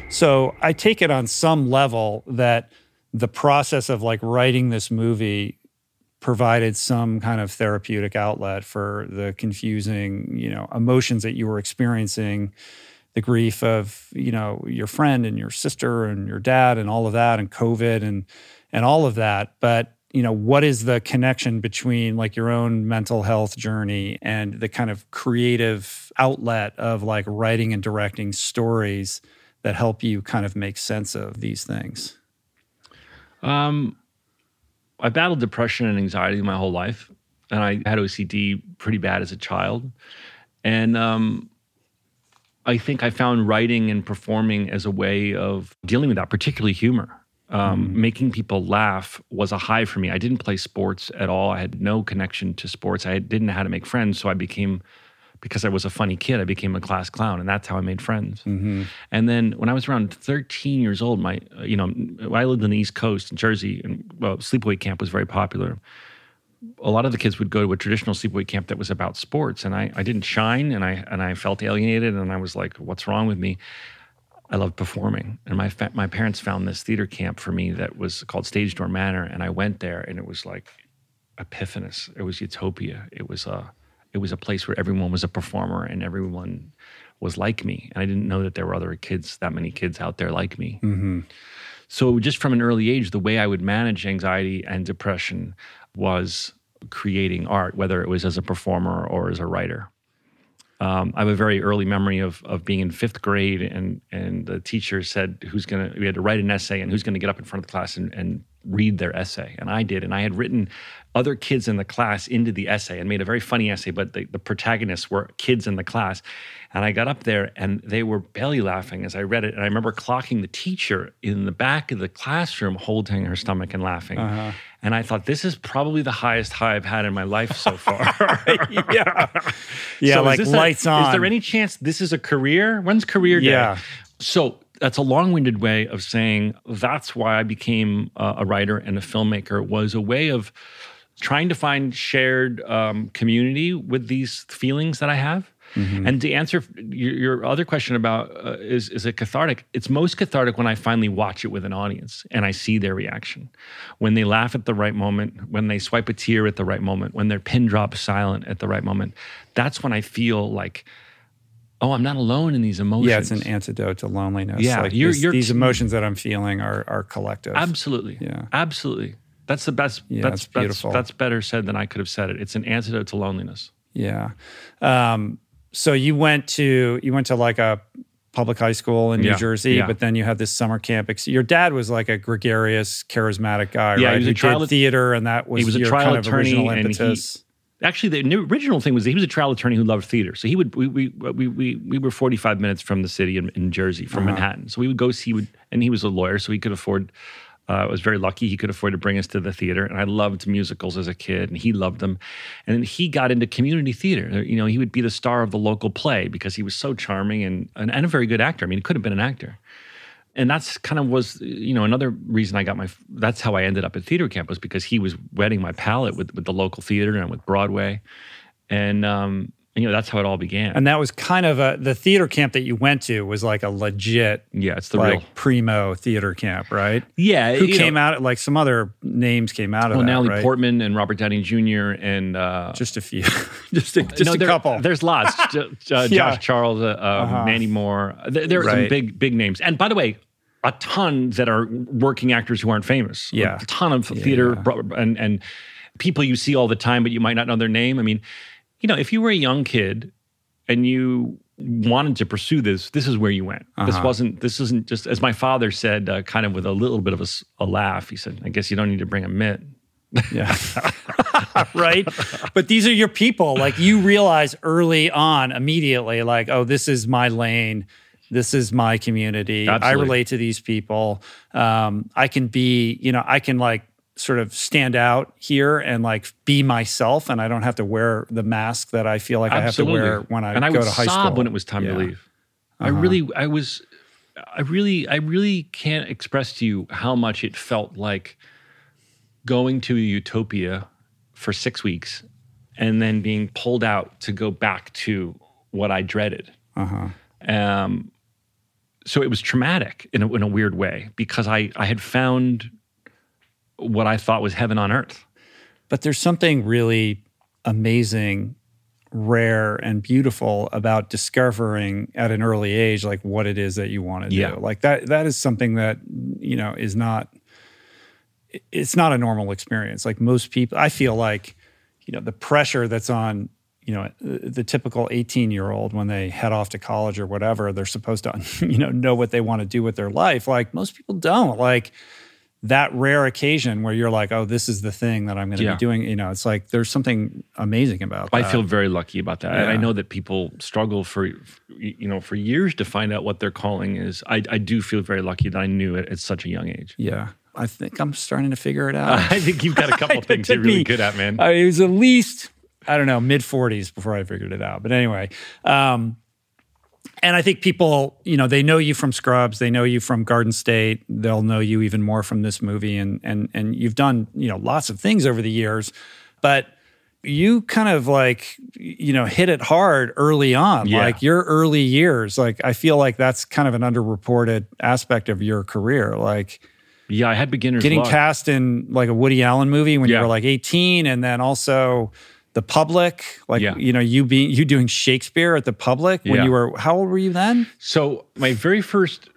So I take it on some level that the process of like writing this movie provided some kind of therapeutic outlet for the confusing, you know, emotions that you were experiencing, the grief of, you know, your friend and your sister and your dad and all of that and COVID and and all of that. But, you know, what is the connection between like your own mental health journey and the kind of creative outlet of like writing and directing stories that help you kind of make sense of these things? Um I battled depression and anxiety my whole life, and I had OCD pretty bad as a child. And um, I think I found writing and performing as a way of dealing with that, particularly humor. Um, mm. Making people laugh was a high for me. I didn't play sports at all. I had no connection to sports. I didn't know how to make friends, so I became because I was a funny kid, I became a class clown, and that's how I made friends. Mm-hmm. And then when I was around 13 years old, my you know I lived on the East Coast in Jersey, and well, sleepaway camp was very popular. A lot of the kids would go to a traditional sleepaway camp that was about sports, and I, I didn't shine, and I and I felt alienated, and I was like, "What's wrong with me?" I loved performing, and my fa- my parents found this theater camp for me that was called Stage Door Manor, and I went there, and it was like epiphanous. It was utopia. It was a uh, it was a place where everyone was a performer and everyone was like me. And I didn't know that there were other kids, that many kids out there like me. Mm-hmm. So, just from an early age, the way I would manage anxiety and depression was creating art, whether it was as a performer or as a writer. Um, I have a very early memory of of being in fifth grade, and and the teacher said, "Who's gonna?" We had to write an essay, and who's gonna get up in front of the class and, and read their essay? And I did, and I had written other kids in the class into the essay and made a very funny essay, but the, the protagonists were kids in the class. And I got up there and they were belly laughing as I read it. And I remember clocking the teacher in the back of the classroom holding her stomach and laughing. Uh-huh. And I thought, this is probably the highest high I've had in my life so far. yeah. Yeah, so like lights a, on. Is there any chance this is a career? When's career day? Yeah. So that's a long-winded way of saying that's why I became a writer and a filmmaker was a way of trying to find shared um, community with these feelings that I have. Mm-hmm. And to answer your, your other question about uh, is is it cathartic? It's most cathartic when I finally watch it with an audience and I see their reaction, when they laugh at the right moment, when they swipe a tear at the right moment, when their pin drops silent at the right moment. That's when I feel like oh, I'm not alone in these emotions. Yeah, it's an antidote to loneliness. Yeah, like you're, you're, these emotions that I'm feeling are are collective. Absolutely. Yeah, absolutely. That's the best. Yeah, that's beautiful. That's, that's, better said than I could have said it. It's an antidote to loneliness. Yeah. Um, so you went to you went to like a public high school in New yeah, Jersey, yeah. but then you had this summer camp. Your dad was like a gregarious, charismatic guy, yeah, right? He was a trial theater, and that was he was a trial attorney, and he, actually the original thing was he was a trial attorney who loved theater. So he would we we we we, we were forty five minutes from the city in, in Jersey, from uh-huh. Manhattan. So we would go see. Would and he was a lawyer, so he could afford I was very lucky he could afford to bring us to the theater, and I loved musicals as a kid, and he loved them. And then he got into community theater. You know, he would be the star of the local play because he was so charming and and, and a very good actor. I mean, he could have been an actor. And that's kind of was you know another reason I got my. That's how I ended up at theater camp was because he was wetting my palate with with the local theater and with Broadway, and um, you know that's how it all began and that was kind of a the theater camp that you went to was like a legit yeah it's the like real primo theater camp right yeah who came know, out like some other names came out of it? well that, natalie right? portman and robert downey jr and uh, just a few just a, just no, a there, couple there's lots uh, yeah. josh charles uh, uh-huh. mandy moore there, there are right. some big big names and by the way a ton that are working actors who aren't famous yeah a ton of yeah, theater yeah. and and people you see all the time but you might not know their name i mean you know if you were a young kid and you wanted to pursue this, this is where you went. This Uh-huh. wasn't. This isn't just as my father said, uh, kind of with a little bit of a laugh. He said, "I guess you don't need to bring a mitt." Yeah. right. But these are your people. Like you realize early on, immediately, like, oh, this is my lane. This is my community. I relate to these people. Um, I can be, you know, I can like sort of stand out here and like be myself, and I don't have to wear the mask that I feel like I have to wear when I and I go would to high sob school. when it was time Yeah. Uh-huh. to leave. I really, I was, I really, I really can't express to you how much it felt like going to a utopia for six weeks and then being pulled out to go back to what I dreaded. Uh-huh. Um, so it was traumatic in a, in a weird way because I, I had found what I thought was heaven on earth. But there's something really amazing, rare, and beautiful about discovering at an early age like what it is that you want to Yeah. do. Like that that is something that you know is not it's not a normal experience. Like most people I feel like you know the pressure that's on you know the the typical 18 year old when they head off to college or whatever they're supposed to you know know what they want to do with their life like most people don't like that rare occasion where you're like, oh, this is the thing that I'm going to Yeah. be doing. You know, it's like there's something amazing about that. I feel very lucky about that. And I know that people struggle for, you know, for years to find out what their calling is. I, I do feel very lucky that I knew it at such a young age. Yeah. I think I'm starting to figure it out. I think you've got a couple things you're really me- good at, man. I, it was at least, I don't know, mid 40s before I figured it out. But anyway, um, and I think people, you know, they know you from Scrubs, they know you from Garden State, they'll know you even more from this movie, and and and you've done, you know, lots of things over the years, but you kind of like, you know, hit it hard early on, Yeah. like your early years. Like I feel like that's kind of an underreported aspect of your career, like yeah, I had beginner's getting luck. cast in like a Woody Allen movie when Yeah. you were like 18 and then also the public like Yeah. you know you being you doing Shakespeare at the public when Yeah. you were how old were you then So my very first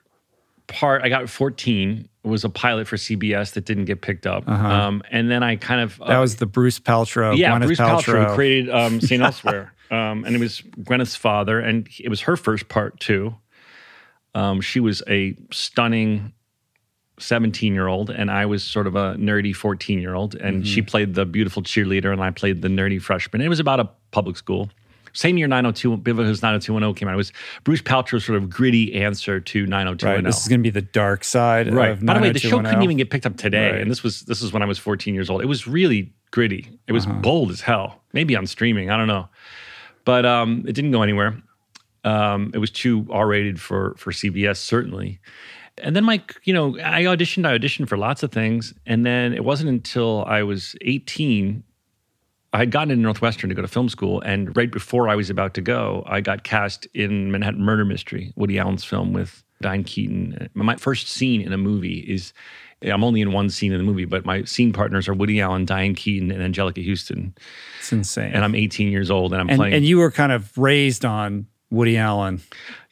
part, I got 14, was a pilot for CBS that didn't get picked up. Um, and then I kind of... Uh-huh. that was the Bruce Paltrow yeah, Gwyneth Bruce Paltrow, Paltrow, created um, St. Elsewhere, um, and it was Gwyneth's father, and it was her first part too. Um, she was a stunning seventeen-year-old, and I was sort of a nerdy fourteen-year-old, and she played the beautiful cheerleader, and I played the nerdy freshman. It was about a public school. Same year, 902, Beverly Hills 90210 came out. It was Bruce Paltrow's sort of gritty answer to right 90210. this is going to be the dark side Right. By the way, the show couldn't even get picked up today, Right. and this was this is when I was 14 years old. It was really gritty. It Uh-huh. was bold as hell. Maybe on streaming, I don't know, but um, it didn't go anywhere. Um, it was too R-rated for for CBS, certainly. And then my, you know, I auditioned. I auditioned for lots of things, and then it wasn't until I was 18. I had gotten into Northwestern to go to film school, and right before I was about to go, I got cast in Manhattan Murder Mystery, Woody Allen's film with Diane Keaton. My first scene in a movie is I'm only in one scene in the movie, but my scene partners are Woody Allen, Diane Keaton, and Anjelica Huston. it's insane And I'm 18 years old, and I'm and, playing. and you were kind of raised on Woody Allen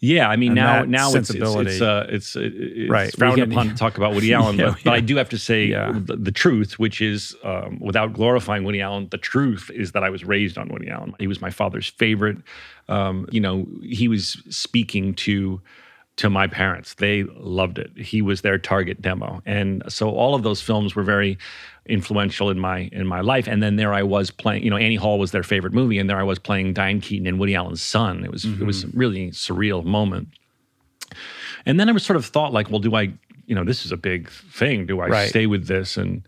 yeah, I mean and now now it's it's it's uh, it's, uh, it's Right. frowned can- upon to talk about Woody Allen, Yeah, but, but. I do have to say Yeah. the, the truth, which is um, without glorifying Woody Allen, the truth is that I was raised on Woody Allen. He was my father's favorite. Um, you know, he was speaking to to my parents. They loved it. He was their target demo, and so all of those films were very influential in my in my life. And then there I was playing. You know, Annie Hall was their favorite movie, and there I was playing Diane Keaton and Woody Allen's son. It was it was a really surreal moment. And then I was sort of thought like, well, do I, you know, this is a big thing. Do I Right. stay with this and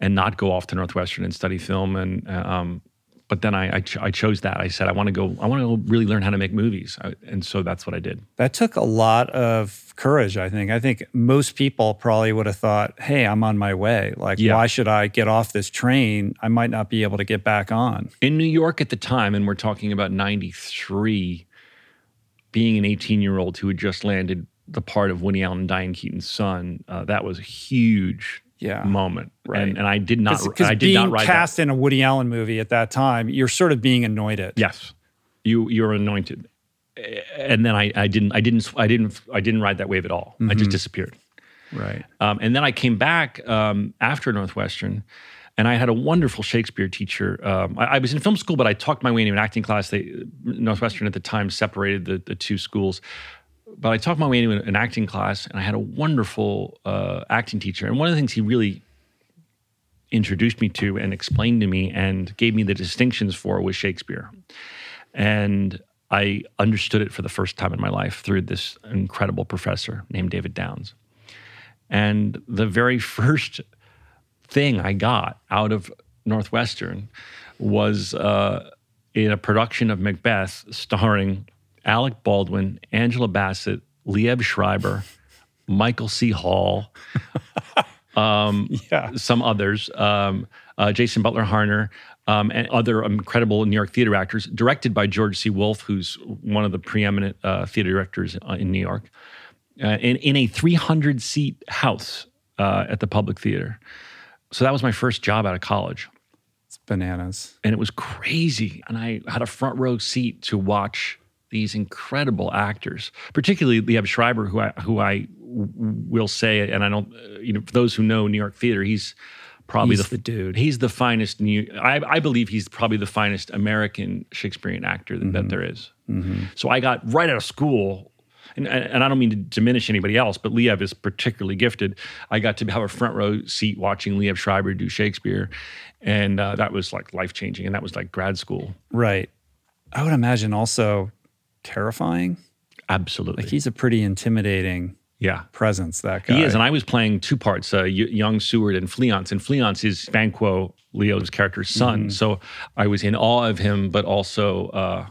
and not go off to Northwestern and study film? And um, but then I I, ch- I chose that. I said I want to go. I want to really learn how to make movies, I, and so that's what I did. That took a lot of courage, I think. I think most people probably would have thought, hey, I'm on my way. Like, Yeah. why should I get off this train? I might not be able to get back on. In New York at the time, and we're talking about '93, being an 18 year old who had just landed the part of Woody Allen and Diane Keaton's son, uh, that was a huge Yeah. moment. Right. And, and I did not. Because I did being not ride that. cast in a Woody Allen movie at that time, you're sort of being anointed. Yes, you you're anointed, and then I I didn't I didn't I didn't I didn't ride that wave at all. I just disappeared. Right. Um, and then I came back um, after Northwestern, And I had a wonderful Shakespeare teacher. Um, I, I, was in film school, but I talked my way into an acting class. They, Northwestern at the time separated the, the two schools. But I talked my way into an acting class, and I had a wonderful uh, acting teacher. And one of the things he really introduced me to and explained to me and gave me the distinctions for was Shakespeare. And I understood it for the first time in my life through this incredible professor named David Downs. And the very first thing I got out of Northwestern was uh, in a production of Macbeth starring Alec Baldwin, Angela Bassett, Liev Schreiber, Michael C. Hall, um, yeah. some others, um, uh, Jason Butler Harner, um, and other incredible New York theater actors, directed by George C. Wolfe, who's one of the preeminent uh, theater directors uh, in New York, uh, in, in a 300 seat house uh, at the Public Theater. So that was my first job out of college. It's bananas. And it was crazy. And I had a front row seat to watch these incredible actors, particularly Liev Schreiber, who I, who I will say, and I don't, you know, for those who know New York theater, he's probably he's the, the, dude. He's the finest new. I, I, believe he's probably the finest American Shakespearean actor that, mm-hmm. that there is. Mm-hmm. So I got right out of school and, and I don't mean to diminish anybody else, but Liev is particularly gifted. I got to have a front row seat watching Liev Schreiber do Shakespeare, and uh, that was like life changing. And that was like grad school. Right. I would imagine also terrifying. Absolutely. Like he's a pretty intimidating yeah. presence, that guy. He is. And I was playing two parts, uh, young Seward and Fleance. And Fleance is Banquo, Liev's character's son. Mm-hmm. So I was in awe of him, but also uh,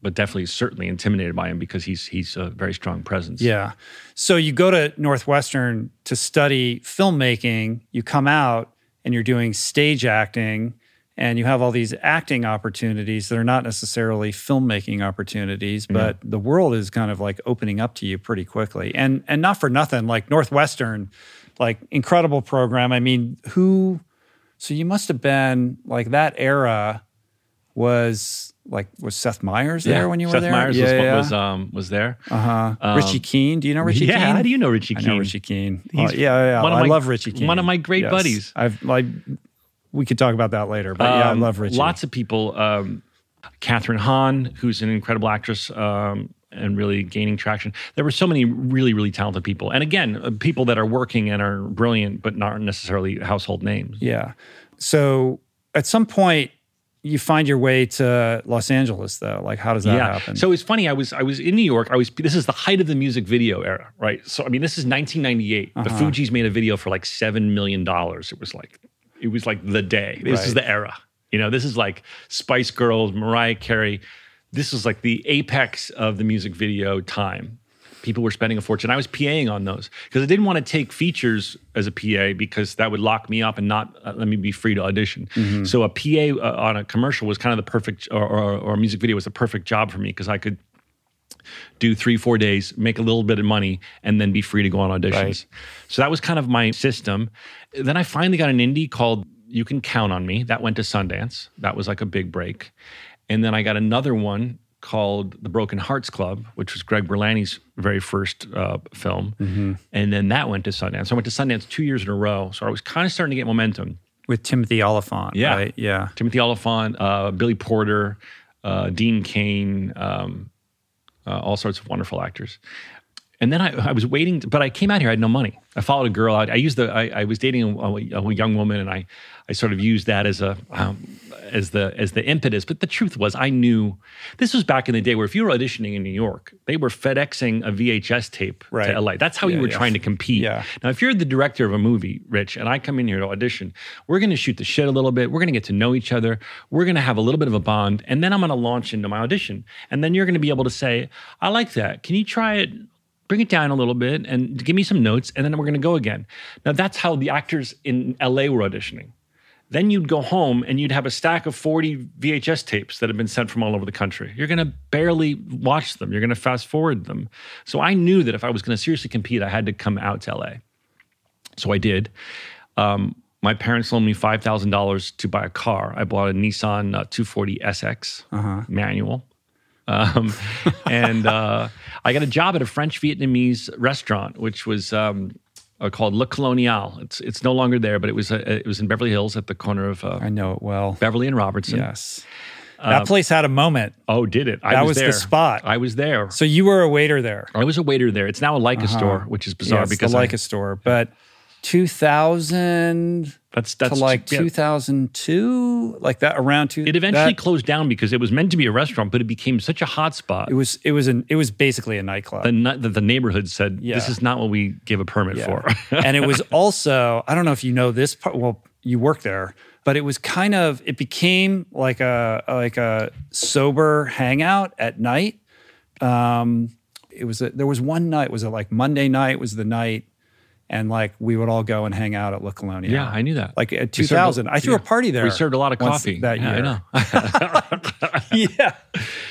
but definitely certainly intimidated by him because he's he's a very strong presence. Yeah. So you go to Northwestern to study filmmaking, you come out and you're doing stage acting and you have all these acting opportunities that are not necessarily filmmaking opportunities, but yeah. the world is kind of like opening up to you pretty quickly. And and not for nothing, like Northwestern, like incredible program. I mean, who so you must have been like that era was like was Seth Meyers there yeah. when you were there? Seth? Meyers yeah, was, yeah. was um was there. Uh huh. Um, Richie Keen. Do you know Richie yeah, Keen? how do you know Richie Keen? I know Richie Keen. Well, yeah, yeah. One I my, love Richie Keen. One of my great yes. buddies. I've like we could talk about that later, but um, yeah, I um, love Richie. Lots of people. Um, Kathryn Hahn, who's an incredible actress. Um, and really gaining traction. There were so many really, really talented people. And again, uh, people that are working and are brilliant, but not necessarily household names. Yeah. So at some point, you find your way to Los Angeles though? Like how does that yeah. happen? So it's funny. I was I was in New York. I was this is the height of the music video era, right? So I mean, this is 1998. Uh-huh. The Fugees made a video for like seven million dollars. It was like it was like the day. This right. is the era. You know, this is like Spice Girls, Mariah Carey. This was like the apex of the music video time people were spending a fortune. I was PAing on those because I didn't want to take features as a PA because that would lock me up and not uh, let me be free to audition. Mm-hmm. So a PA uh, on a commercial was kind of the perfect, or, or, or a music video was the perfect job for me because I could do three, four days, make a little bit of money, and then be free to go on auditions. Right. So that was kind of my system. Then I finally got an indie called You Can Count on Me. That went to Sundance. That was like a big break. And then I got another one called The Broken Hearts Club, which was Greg Berlanti's very first uh, film. Mm-hmm. And then that went to Sundance. So I went to Sundance two years in a row. So I was kind of starting to get momentum. With Timothy Olyphant, yeah. right? Yeah. Timothy Olyphant, uh, Billy Porter, uh, Dean Cain, um, uh, all sorts of wonderful actors. And then I, I, was waiting, but I came out here. I had no money. I followed a girl out. I used the. I, I was dating a, a, a, young woman, and I, I sort of used that as a, um, as the as the impetus. But the truth was, I knew this was back in the day where if you were auditioning in New York, they were FedExing a VHS tape right. to LA. That's how yeah, you were yeah. trying to compete. Yeah. Now, if you're the director of a movie, Rich, and I come in here to audition, we're going to shoot the shit a little bit. We're going to get to know each other. We're going to have a little bit of a bond, and then I'm going to launch into my audition, and then you're going to be able to say, "I like that. Can you try it?" Bring it down a little bit and give me some notes and then we're going to go again now that's how the actors in la were auditioning then you'd go home and you'd have a stack of 40 VHS tapes that have been sent from all over the country. You're going to barely watch them. You're going to fast forward them. So I knew that if I was going to seriously compete, I had to come out to LA. So I did. Um, my parents loaned me $5,000 to buy a car. I bought a Nissan uh, 240 SX uh-huh. manual. Um, and uh, I got a job at a French Vietnamese restaurant, which was um, uh, called Le Colonial. It's it's no longer there, but it was uh, it was in Beverly Hills at the corner of uh, I know it well. Beverly and Robertson. Yes. That place had a moment. Oh, did it? I That was, was the spot. I was there. So you were a waiter there. I was a waiter there. It's now a Leica store, which is bizarre Uh-huh. yeah, it's because the I- store. But 2000 that's to that's like yeah. 2002, like that around two. It eventually that- closed down because it was meant to be a restaurant, but it became such a hot spot. it was it was an it was basically a nightclub. the, that the neighborhood said, Yeah. "This is not what we give a permit for." and it was also I don't know if you know this part. Well, you work there, but it was kind of it became like a like a sober hangout at night. Um, it was a, there was one night was it like Monday night was the night, and like we would all go and hang out at Le Colonial. yeah, I knew that. like at We served 2000. I threw yeah. a party there. We served a lot of coffee that Yeah, year. I know. yeah.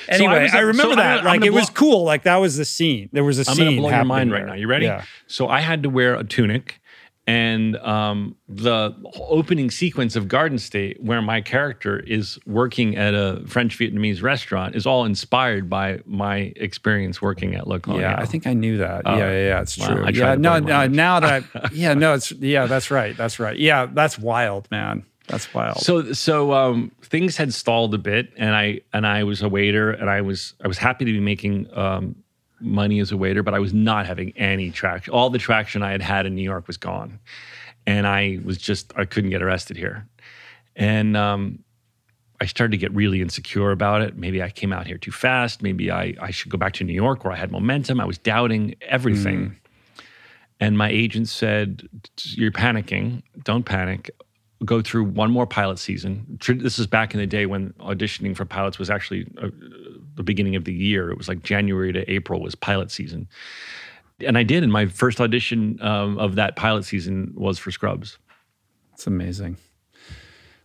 Anyway, was I remember so that. I'm like gonna it was cool. Like that was the scene. There was a I'm scene. going to blow your mind there. right now. You ready? Yeah. So I had to wear a tunic, and um, the opening sequence of Garden State, where my character is working at a French Vietnamese restaurant, is all inspired by my experience working at Le Colonial. Yeah, I think I knew that. yeah, yeah, yeah, it's wow. true. I yeah, no, no, now that I, yeah, no, it's yeah, that's right, that's right. Yeah, that's wild, man. That's wild. So so um, things had stalled a bit, and I and I was a waiter, and I was I was happy to be making um, money as a waiter, but I was not having any traction. All the traction I had had in New York was gone, and I was just I couldn't get arrested here, and um, I started to get really insecure about it. Maybe I came out here too fast. Maybe I I should go back to New York where I had momentum. I was doubting everything. And my agent said, You're panicking. Don't panic. Go through one more pilot season. This is back in the day when auditioning for pilots was actually uh, the beginning of the year. It was like January to April was pilot season. And I did. And my first audition um, of that pilot season was for Scrubs. it's amazing.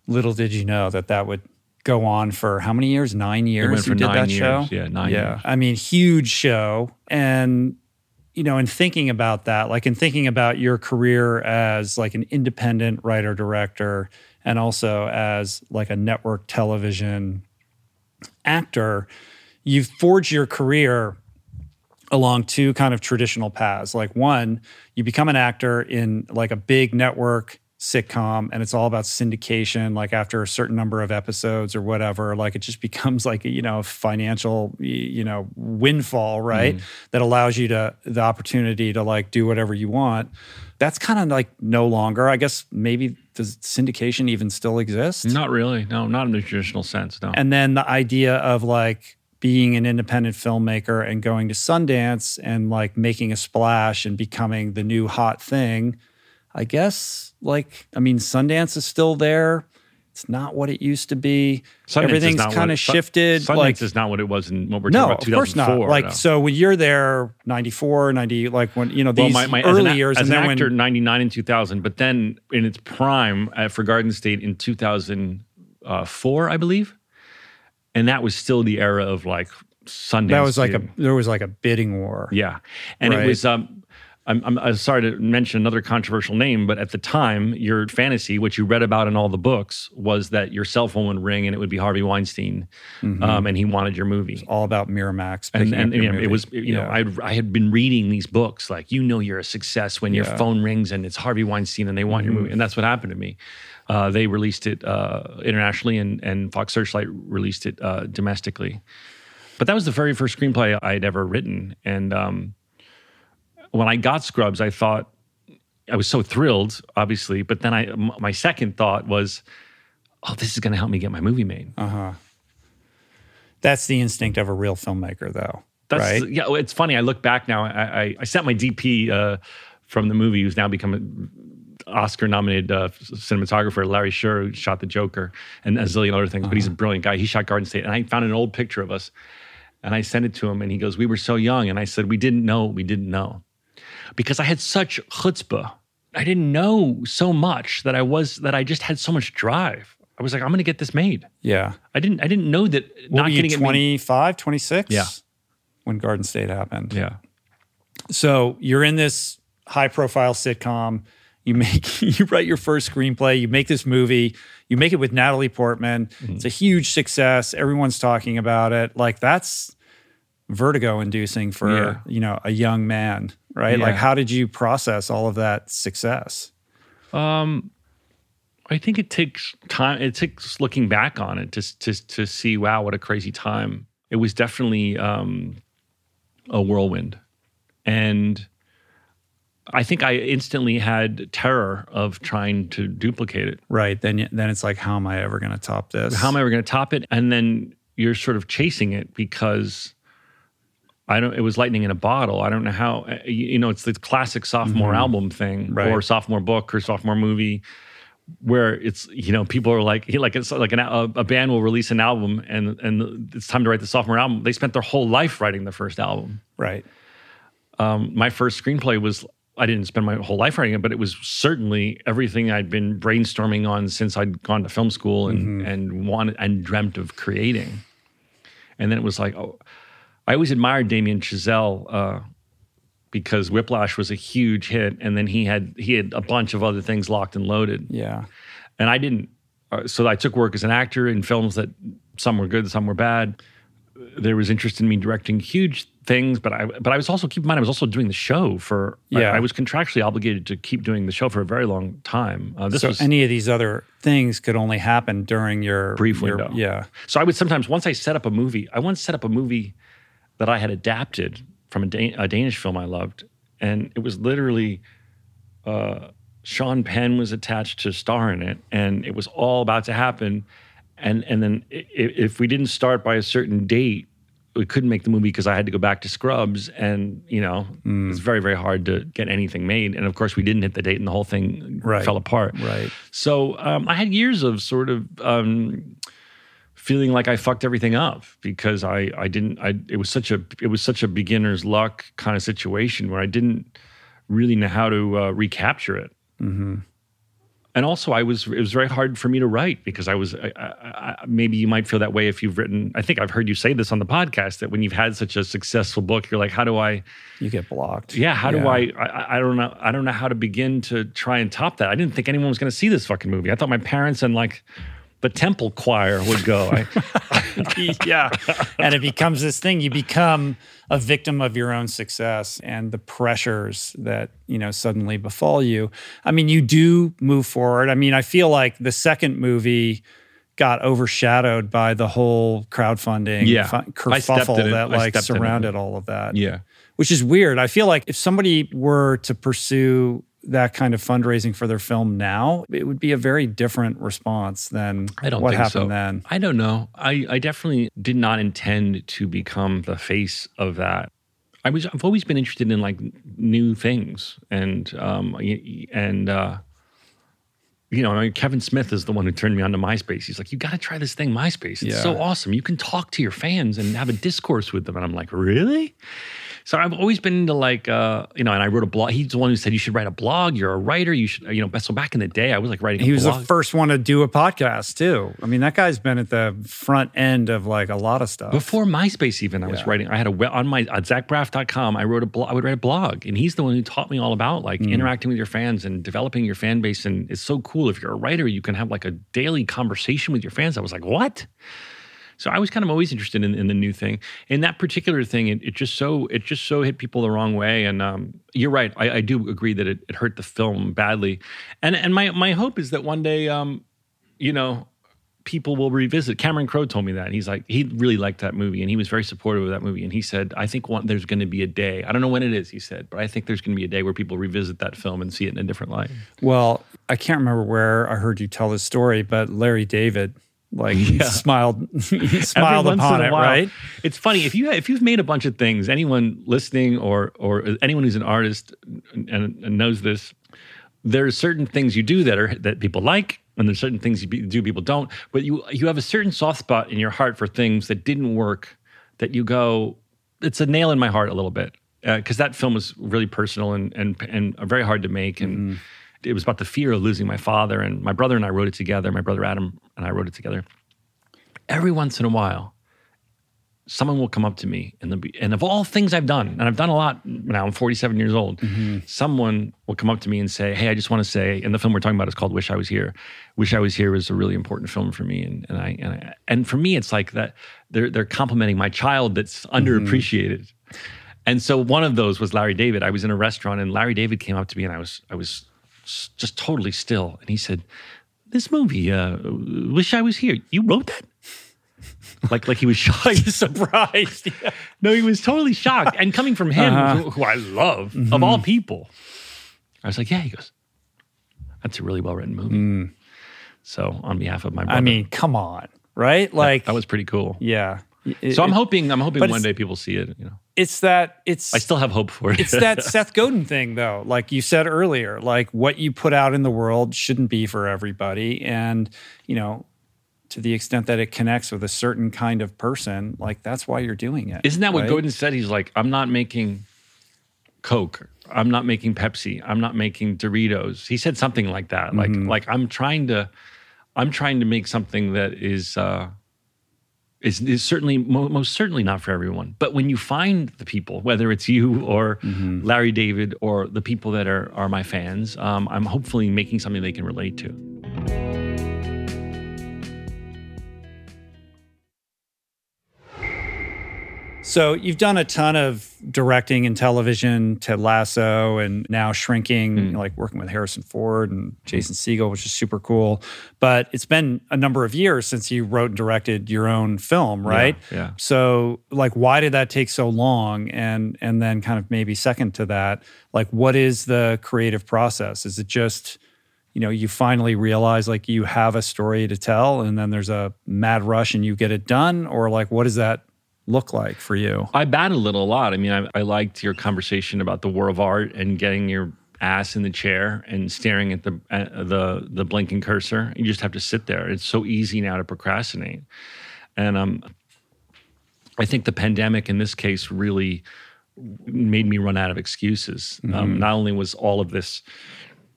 Little did you know that that would go on for how many years? Nine years. went you for did nine years. show. Yeah, nine yeah. years. I mean, huge show, and you know, in thinking about that, like in thinking about your career as like an independent writer director, and also as like a network television actor, you've forged your career along two kind of traditional paths. Like one, you become an actor in like a big network sitcom and it's all about syndication like after a certain number of episodes or whatever like it just becomes like a, you know financial you know windfall right mm-hmm. that allows you to the opportunity to like do whatever you want that's kind of like no longer i guess maybe does syndication even still exist Not really. No, not in the traditional sense. No. and then the idea of like being an independent filmmaker and going to Sundance and like making a splash and becoming the new hot thing. I guess like I mean Sundance is still there. It's not what it used to be. Sundance Everything's kind of shifted. Sundance like is not what it was in what we're talking no, talking of course not. Like no. so when you're there 94, 90 like when you know well, these my, my, early as an, years as and an then actor, when 99 and 2000, but then in its prime uh, for Garden State in 2004, I believe. And that was still the era of like Sundance. that was like a there was like a bidding war. Yeah. And Right. it was, um, I'm, I'm, I'm sorry to mention another controversial name, but at the time, your fantasy, which you read about in all the books, was that your cell phone would ring and it would be Harvey Weinstein, um, and he wanted your movie. All about Miramax. And, and you know, it was, you know, Yeah. I I had been reading these books, like you know, you're a success when your phone rings and it's Harvey Weinstein and they want your movie, and that's what happened to me. Uh, they released it uh, internationally, and and Fox Searchlight released it uh, domestically. But that was the very first screenplay I had ever written, and um, when I got Scrubs, I thought I was so thrilled, obviously. But then I, m- my second thought was, oh, this is going to help me get my movie made. That's the instinct of a real filmmaker, though. That's right? yeah. It's funny. I look back now. I I, I sent my DP uh, from the movie, who's now become an Oscar-nominated uh, cinematographer, Larry Sher, who shot The Joker and a zillion other things. But he's a brilliant guy. He shot Garden State, and I found an old picture of us, and I sent it to him, and he goes, "We were so young," and I said, "We didn't know. We didn't know," because I had such chutzpah. I didn't know so much that I was that I just had so much drive. I was like, I'm going to get this made. Yeah. I didn't. I didn't know that What not were you, getting it 25, 26? Yeah. When Garden State happened. Yeah. So you're in this high profile sitcom. You make you write your first screenplay, you make this movie, you make it with Natalie Portman. Mm-hmm. It's a huge success. Everyone's talking about it. Like that's vertigo inducing for Yeah. you know a young man right? Yeah. Like, how did you process all of that success? Um, I think it takes time. It takes looking back on it to to to see. Wow, what a crazy time! It was definitely um, a whirlwind, and I think I instantly had terror of trying to duplicate it. Right. Then, then it's like, how am I ever going to top this? How am I ever going to top it? And then you're sort of chasing it because I don't. It was lightning in a bottle. I don't know how. uh, You know, it's the classic sophomore album thing, Mm-hmm. Right. or sophomore book, or sophomore movie, where it's you know people are like like it's like an, a, a band will release an album and and it's time to write the sophomore album. They spent their whole life writing the first album. Right. Um, my first screenplay was. I didn't spend my whole life writing it, but it was certainly everything I'd been brainstorming on since I'd gone to film school and and wanted and dreamt of creating. And then it was like, oh, I always admired Damien Chazelle uh, because Whiplash was a huge hit, and then he had he had a bunch of other things locked and loaded, Yeah. and I didn't. Uh, so I took work as an actor in films that some were good, some were bad. There was interest in me directing huge things, but I but I was also keep in mind I was also doing the show for. Yeah. I, was contractually obligated to keep doing the show for a very long time. Uh, so was any of these other things could only happen during your Brief your- window. Yeah. So I would sometimes, once I set up a movie, I once set up a movie that I had adapted from a, Dan- a Danish film I loved. And it was literally uh, Sean Penn was attached to star in it, and it was all about to happen. And, and then if we didn't start by a certain date, we couldn't make the movie because I had to go back to Scrubs, and you know it's very very hard to get anything made. And of course, we didn't hit the date, and the whole thing Right. fell apart. Right. So um, I had years of sort of um, feeling like I fucked everything up because I I didn't I it was such a it was such a beginner's luck kind of situation where I didn't really know how to uh, recapture it. And also, I was it was very hard for me to write because I was I, I, I, maybe you might feel that way if you've written. I think I've heard you say this on the podcast that when you've had such a successful book, you're like, how do I? You get blocked. Yeah, how do I, I? I don't know. I don't know how to begin to try and top that. I didn't think anyone was going to see this fucking movie. I thought my parents and like the temple choir would go. I, yeah. And it becomes this thing. You become a victim of your own success and the pressures that, you know, suddenly befall you. I mean, you do move forward. I mean, I feel like the second movie got overshadowed by the whole crowdfunding Yeah. fu- I stepped kerfuffle that like stepped in it. surrounded all of that. yeah. Which is weird. I feel like if somebody were to pursue that kind of fundraising for their film now, it would be a very different response than I don't what think happened so. then. I don't know. I, I definitely did not intend to become the face of that. I was I've always been interested in like new things and um and uh you know, I mean, Kevin Smith is the one who turned me on to MySpace. He's like, "You got to try this thing, MySpace. It's Yeah. so awesome. You can talk to your fans and have a discourse with them." And I'm like, "Really?" So I've always been into like, uh, you know, and I wrote a blog. He's the one who said you should write a blog. You're a writer. You should, you know. So back in the day, I was like writing. He was blog. the first one to do a podcast too. I mean, that guy's been at the front end of like a lot of stuff. Before MySpace, even I was writing. I had a we- on my at zachbraff.com. I wrote a blog. I would write a blog, and he's the one who taught me all about like Mm. interacting with your fans and developing your fan base. And it's so cool if you're a writer, you can have like a daily conversation with your fans. I was like, what? So I was kind of always interested in, in the new thing. In that particular thing, it, it just so it just so hit people the wrong way. And um, you're right. I, I do agree that it, it hurt the film badly. And and my my hope is that one day, um, you know, people will revisit. Cameron Crowe told me that. He's like, he really liked that movie and he was very supportive of that movie. And he said, I think one, there's going to be a day. I don't know when it is, he said, but I think there's going to be a day where people revisit that film and see it in a different light. well, I can't remember where I heard you tell this story, but Larry David like Yeah. smiled smiled Every upon it, while. right? It's funny if you if you've made a bunch of things. Anyone listening or or anyone who's an artist and, and knows this, there are certain things you do that are that people like, and there's certain things you do people don't. But you you have a certain soft spot in your heart for things that didn't work. That you go, it's a nail in my heart a little bit uh, because that film was really personal and and and very hard to make and. Mm-hmm. It was about the fear of losing my father, and my brother and I wrote it together. My brother Adam and I wrote it together. Every once in a while, someone will come up to me and, be, and of all things I've done, and I've done a lot now, I'm 47 years old, mm-hmm. someone will come up to me and say, Hey, I just want to say, and the film we're talking about is called Wish I Was Here. Wish I Was Here was a really important film for me. And, and I, and I, and for me, it's like that they're, they're complimenting my child that's mm-hmm. underappreciated. And so one of those was Larry David. I was in a restaurant and Larry David came up to me and I was I was just totally still and he said, "This movie, uh, wish I was here. You wrote that?" Like like he was shocked. Surprised. Yeah. no, he was totally shocked. And coming from him, Uh-huh. who, I love of all people, I was like, "Yeah." He goes, "That's a really well written movie." So on behalf of my brother, I mean, come on, right? Like, that was pretty cool. yeah. It- So I'm hoping I'm hoping one day people see it. You know, it's that it's I still have hope for it. it's that Seth Godin thing, though. Like you said earlier, like what you put out in the world shouldn't be for everybody, and you know, to the extent that it connects with a certain kind of person, like that's why you're doing it. Isn't that what? Godin said? He's like, I'm not making Coke. I'm not making Pepsi. I'm not making Doritos. He said something like that. Like, Mm-hmm. like I'm trying to, I'm trying to make something that is, uh, is, is certainly mo- most certainly not for everyone. But when you find the people, whether it's you or Mm-hmm. Larry David or the people that are are my fans, um, I'm hopefully making something they can relate to. So you've done a ton of directing in television, Ted Lasso, and now shrinking, hmm. like working with Harrison Ford and Jason Segel, which is super cool. But it's been a number of years since you wrote and directed your own film, right? yeah. So like why did that take so long? And and then kind of maybe second to that, like what is the creative process? Is it just you know, you finally realize like you have a story to tell and then there's a mad rush and you get it done? Or like what does that look like for you? I battled it a lot. I mean, I, I liked your conversation about the war of art and getting your ass in the chair and staring at the at the the blinking cursor. You just have to sit there. It's so easy now to procrastinate, and um, I think the pandemic in this case really made me run out of excuses. Um, not only was all of this,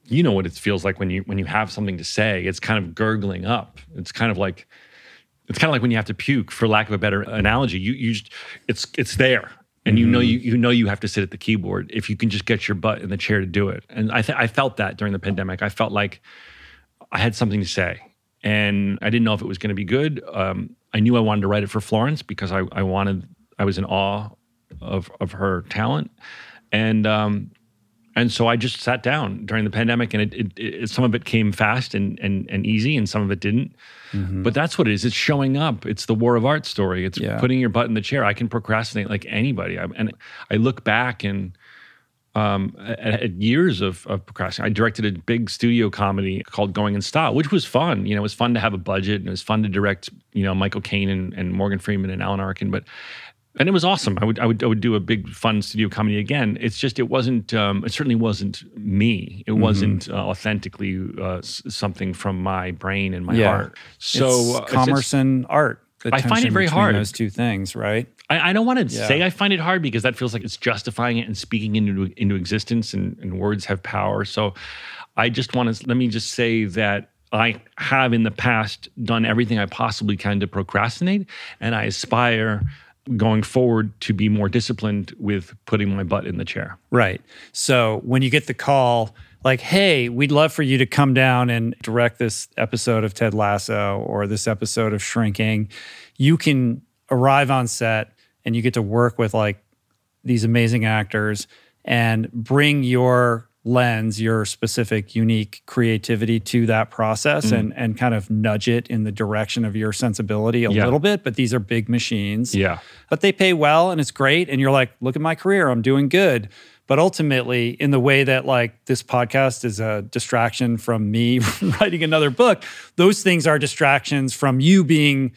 you know what it feels like when you when you have something to say. It's kind of gurgling up. It's kind of like it's kind of like when you have to puke, for lack of a better analogy. You you just it's it's there, and you know you you know you have to sit at the keyboard if you can just get your butt in the chair to do it. And I th- I felt that during the pandemic. I felt like I had something to say, and I didn't know if it was going to be good. Um, I knew I wanted to write it for Florence because I I wanted I was in awe of of her talent, and um, and so I just sat down during the pandemic, and it, it, it some of it came fast and and and easy, and some of it didn't. But that's what it is. It's showing up. It's the war of art story. It's Yeah. putting your butt in the chair. I can procrastinate like anybody, I, and I look back and um, at, at years of, of procrastinating. I directed a big studio comedy called Going in Style, which was fun. You know, it was fun to have a budget, and it was fun to direct. You know, Michael Caine and, and Morgan Freeman and Alan Arkin, but and it was awesome. I would I would I would do a big fun studio comedy again. It's just it wasn't um, it certainly wasn't me. It wasn't uh, authentically uh, s- something from my brain and my Yeah. heart. So it's uh, it's- commerce and art. I find it very hard. Those two things, right? I, I don't want to Yeah. say I find it hard because that feels like it's justifying it and speaking into into existence, and, and words have power. So I just want to let me just say that I have in the past done everything I possibly can to procrastinate, and I aspire going forward to be more disciplined with putting my butt in the chair. Right. So when you get the call, like, hey, we'd love for you to come down and direct this episode of Ted Lasso or this episode of Shrinking, you can arrive on set and you get to work with like these amazing actors and bring your lens, your specific, unique creativity to that process mm. and, and kind of nudge it in the direction of your sensibility a Yeah. little bit. But these are big machines Yeah. but they pay well and it's great and you're like look at my career i'm doing good but ultimately in the way that like this podcast is a distraction from me writing another book those things are distractions from you being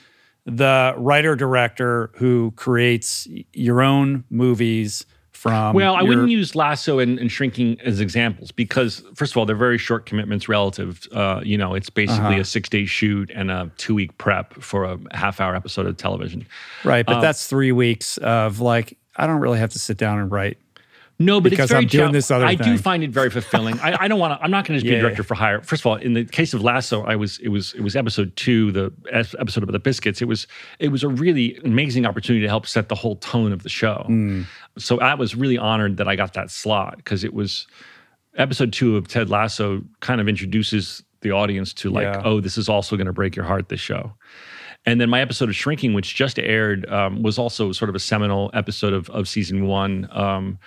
the writer director who creates your own movies from Well, I wouldn't use Lasso and, and Shrinking as examples because, first of all, they're very short commitments relative. Uh, you know, it's basically Uh-huh. a six day shoot and a two week prep for a half hour episode of television. right but that's three weeks of like i don't really have to sit down and write No, but Because it's very I'm doing chal- this other I thing. do find it very fulfilling. I, I don't want to. I'm not going to just be Yeah. a director for hire. First of all, in the case of Lasso, I was. It was. It was episode two, the episode about the biscuits. It was. It was a really amazing opportunity to help set the whole tone of the show. Hmm. So I was really honored that I got that slot because it was episode two of Ted Lasso. Kind of introduces the audience to like, Yeah. oh, this is also going to break your heart. This show. And then my episode of Shrinking, which just aired, um, was also sort of a seminal episode of, of season one. Um,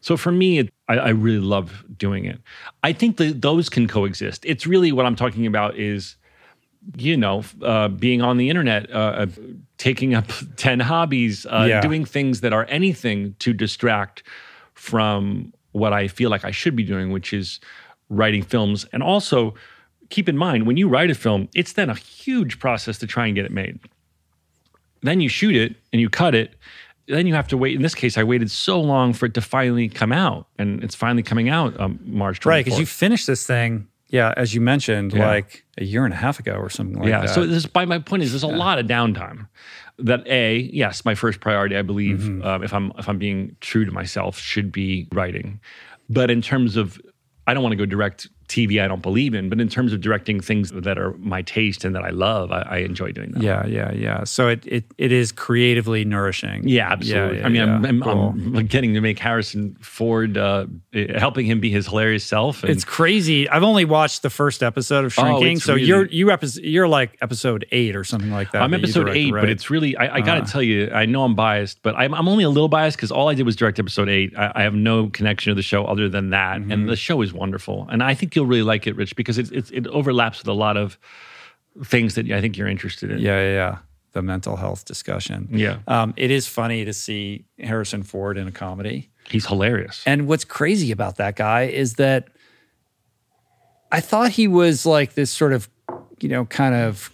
so for me, it, I, I, really love doing it. I think that those can coexist. It's really what I'm talking about is, you know, uh, being on the internet, uh, uh taking up 10 hobbies, uh, yeah. doing things that are anything to distract from what I feel like I should be doing, which is writing films. And also, keep in mind, when you write a film, it's then a huge process to try and get it made. Then you shoot it and you cut it. Then you have to wait. In this case, I waited so long for it to finally come out, and it's finally coming out um, March 24th. Right, because you finished this thing, yeah, as you mentioned, yeah. like a year and a half ago or something like yeah, that. Yeah. So this, by my point is, there's a yeah. lot of downtime. That a yes, my first priority, I believe, mm-hmm. um, if I'm if I'm being true to myself, should be writing. But in terms of, I don't want to go direct TV I don't believe in, but in terms of directing things that are my taste and that I love, I, I enjoy doing that. Yeah, yeah, yeah. So it it, it is creatively nourishing. Yeah, absolutely. Yeah, yeah, I mean, yeah. I'm, I'm, cool. I'm, getting to make Harrison Ford, uh, helping him be his hilarious self. And, it's crazy. I've only watched the first episode of Shrinking, oh, so really, you're you epi- you're like episode eight or something like that. I'm that episode eight, right? but it's really I, I got to uh, tell you, I know I'm biased, but I'm, I'm only a little biased because all I did was direct episode eight. I, I, have no connection to the show other than that, mm-hmm. and the show is wonderful, and I think you'll really like it, Rich because it's, it's, it overlaps with a lot of things that I think you're interested in. Yeah, yeah, yeah. The mental health discussion. Yeah. Um, it is funny to see Harrison Ford in a comedy. He's hilarious. And what's crazy about that guy is that I thought he was like this sort of, you know, kind of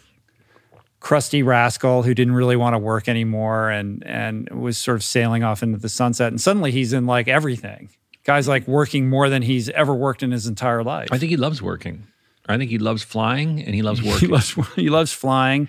crusty rascal who didn't really want to work anymore and and was sort of sailing off into the sunset. And suddenly he's in like everything guy's like working more than he's ever worked in his entire life. I think he loves working. I think he loves flying and he loves working. he loves he loves flying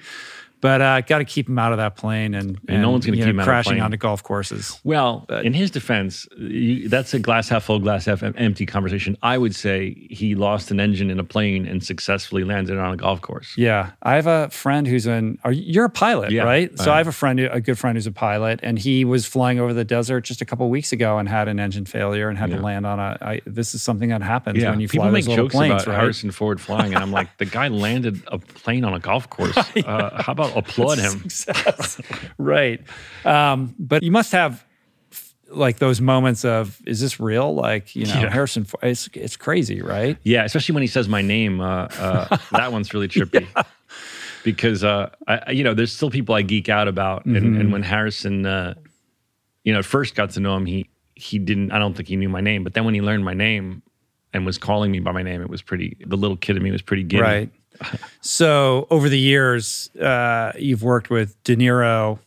but uh, got to keep him out of that plane and, and, and no one's going to keep know, him crashing onto golf courses. Well, in his defense, you, that's a glass half full, glass half empty conversation. I would say he lost an engine in a plane and successfully landed on a golf course. Yeah, I have a friend who's an. Are you're a pilot, yeah, right? So I have a friend, a good friend who's a pilot, and he was flying over the desert just a couple weeks ago and had an engine failure and had yeah. to land on a. I, this is something that happens yeah. when you People make those jokes planes, about right? Harrison Ford flying, and I'm like, the guy landed a plane on a golf course. Uh, how about applaud him? right. Um, but you must have like those moments of is this real like you know yeah. harrison it's, it's crazy right yeah especially when he says my name uh, uh, that one's really trippy yeah. because uh, I, you know there's still people i geek out about mm-hmm. and, and, when harrison uh, you know first got to know him he he didn't i don't think he knew my name but then when he learned my name and was calling me by my name it was pretty the little kid in me was pretty giddy right so over the years, uh, you've worked with De Niro,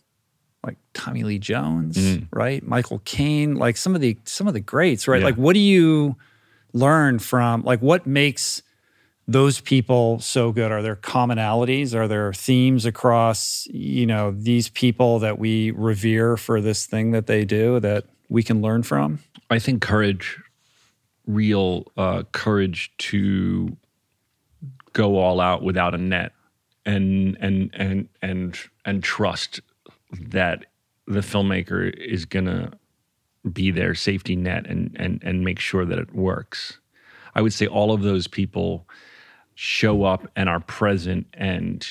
like Tommy Lee Jones, mm. right? Michael Caine, like some of the some of the greats, right? Yeah. Like, what do you learn from? Like, what makes those people so good? Are there commonalities? Are there themes across you know these people that we revere for this thing that they do that we can learn from? I think courage, real uh, courage to go all out without a net and and and and and trust that the filmmaker is going to be their safety net and and and make sure that it works. I would say all of those people show up and are present and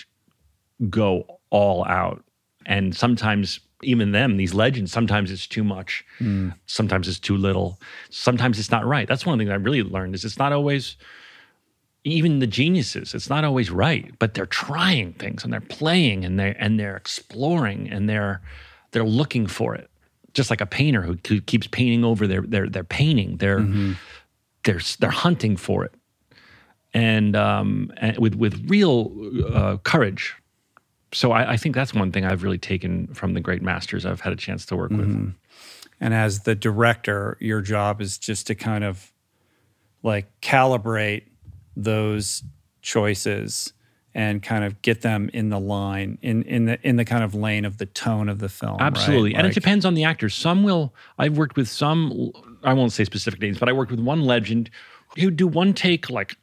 go all out. And sometimes even them, these legends, sometimes it's too much. Mm. Sometimes it's too little. Sometimes it's not right. That's one thing I really learned is it's not always even the geniuses it's not always right but they're trying things and they're playing and they and they're exploring and they're they're looking for it just like a painter who, who keeps painting over their their their painting they're mm-hmm. they're they're hunting for it and um and with with real uh, courage so I, I, think that's one thing I've really taken from the great masters I've had a chance to work mm-hmm. with. And as the director, your job is just to kind of like calibrate those choices and kind of get them in the line in in the in the kind of lane of the tone of the film. Absolutely, right? and like, it depends on the actors. Some will. I've worked with some. I won't say specific names, but I worked with one legend who'd do one take like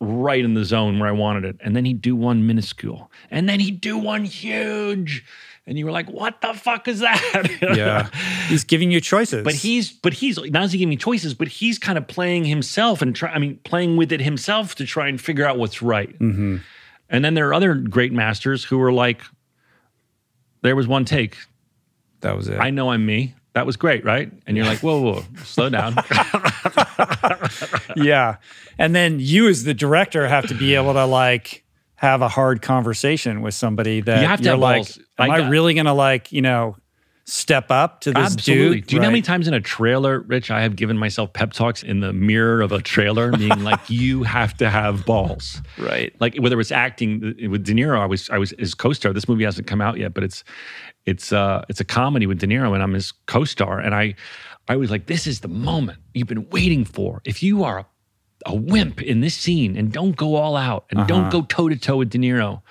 right in the zone where I wanted it, and then he'd do one minuscule, and then he'd do one huge, and you were like, "What the fuck is that?" yeah, he's giving you choices. But he's but he's not only giving me choices, but he's kind of playing himself and try. I mean, playing with it himself to try and figure out what's right. Mm-hmm. And then there are other great masters who were like, there was one take. That was it. I know I'm me. That was great, right? And you're like, whoa, whoa, slow down. yeah. And then you as the director have to be able to like have a hard conversation with somebody that You have to you're have like, balls. am I I, really gonna like, you know, step up to this Absolutely. dude? Do you know how many times in a trailer, Rich, I have given myself pep talks in the mirror of a trailer, being like, you have to have balls. Right. Like whether it's acting with De Niro, I was I was his co-star. This movie hasn't come out yet, but it's it's uh it's a comedy with De Niro, and I'm his co-star. And I I was like, this is the moment you've been waiting for. If you are a, a wimp in this scene and don't go all out and don't uh-huh. go toe to toe with De Niro,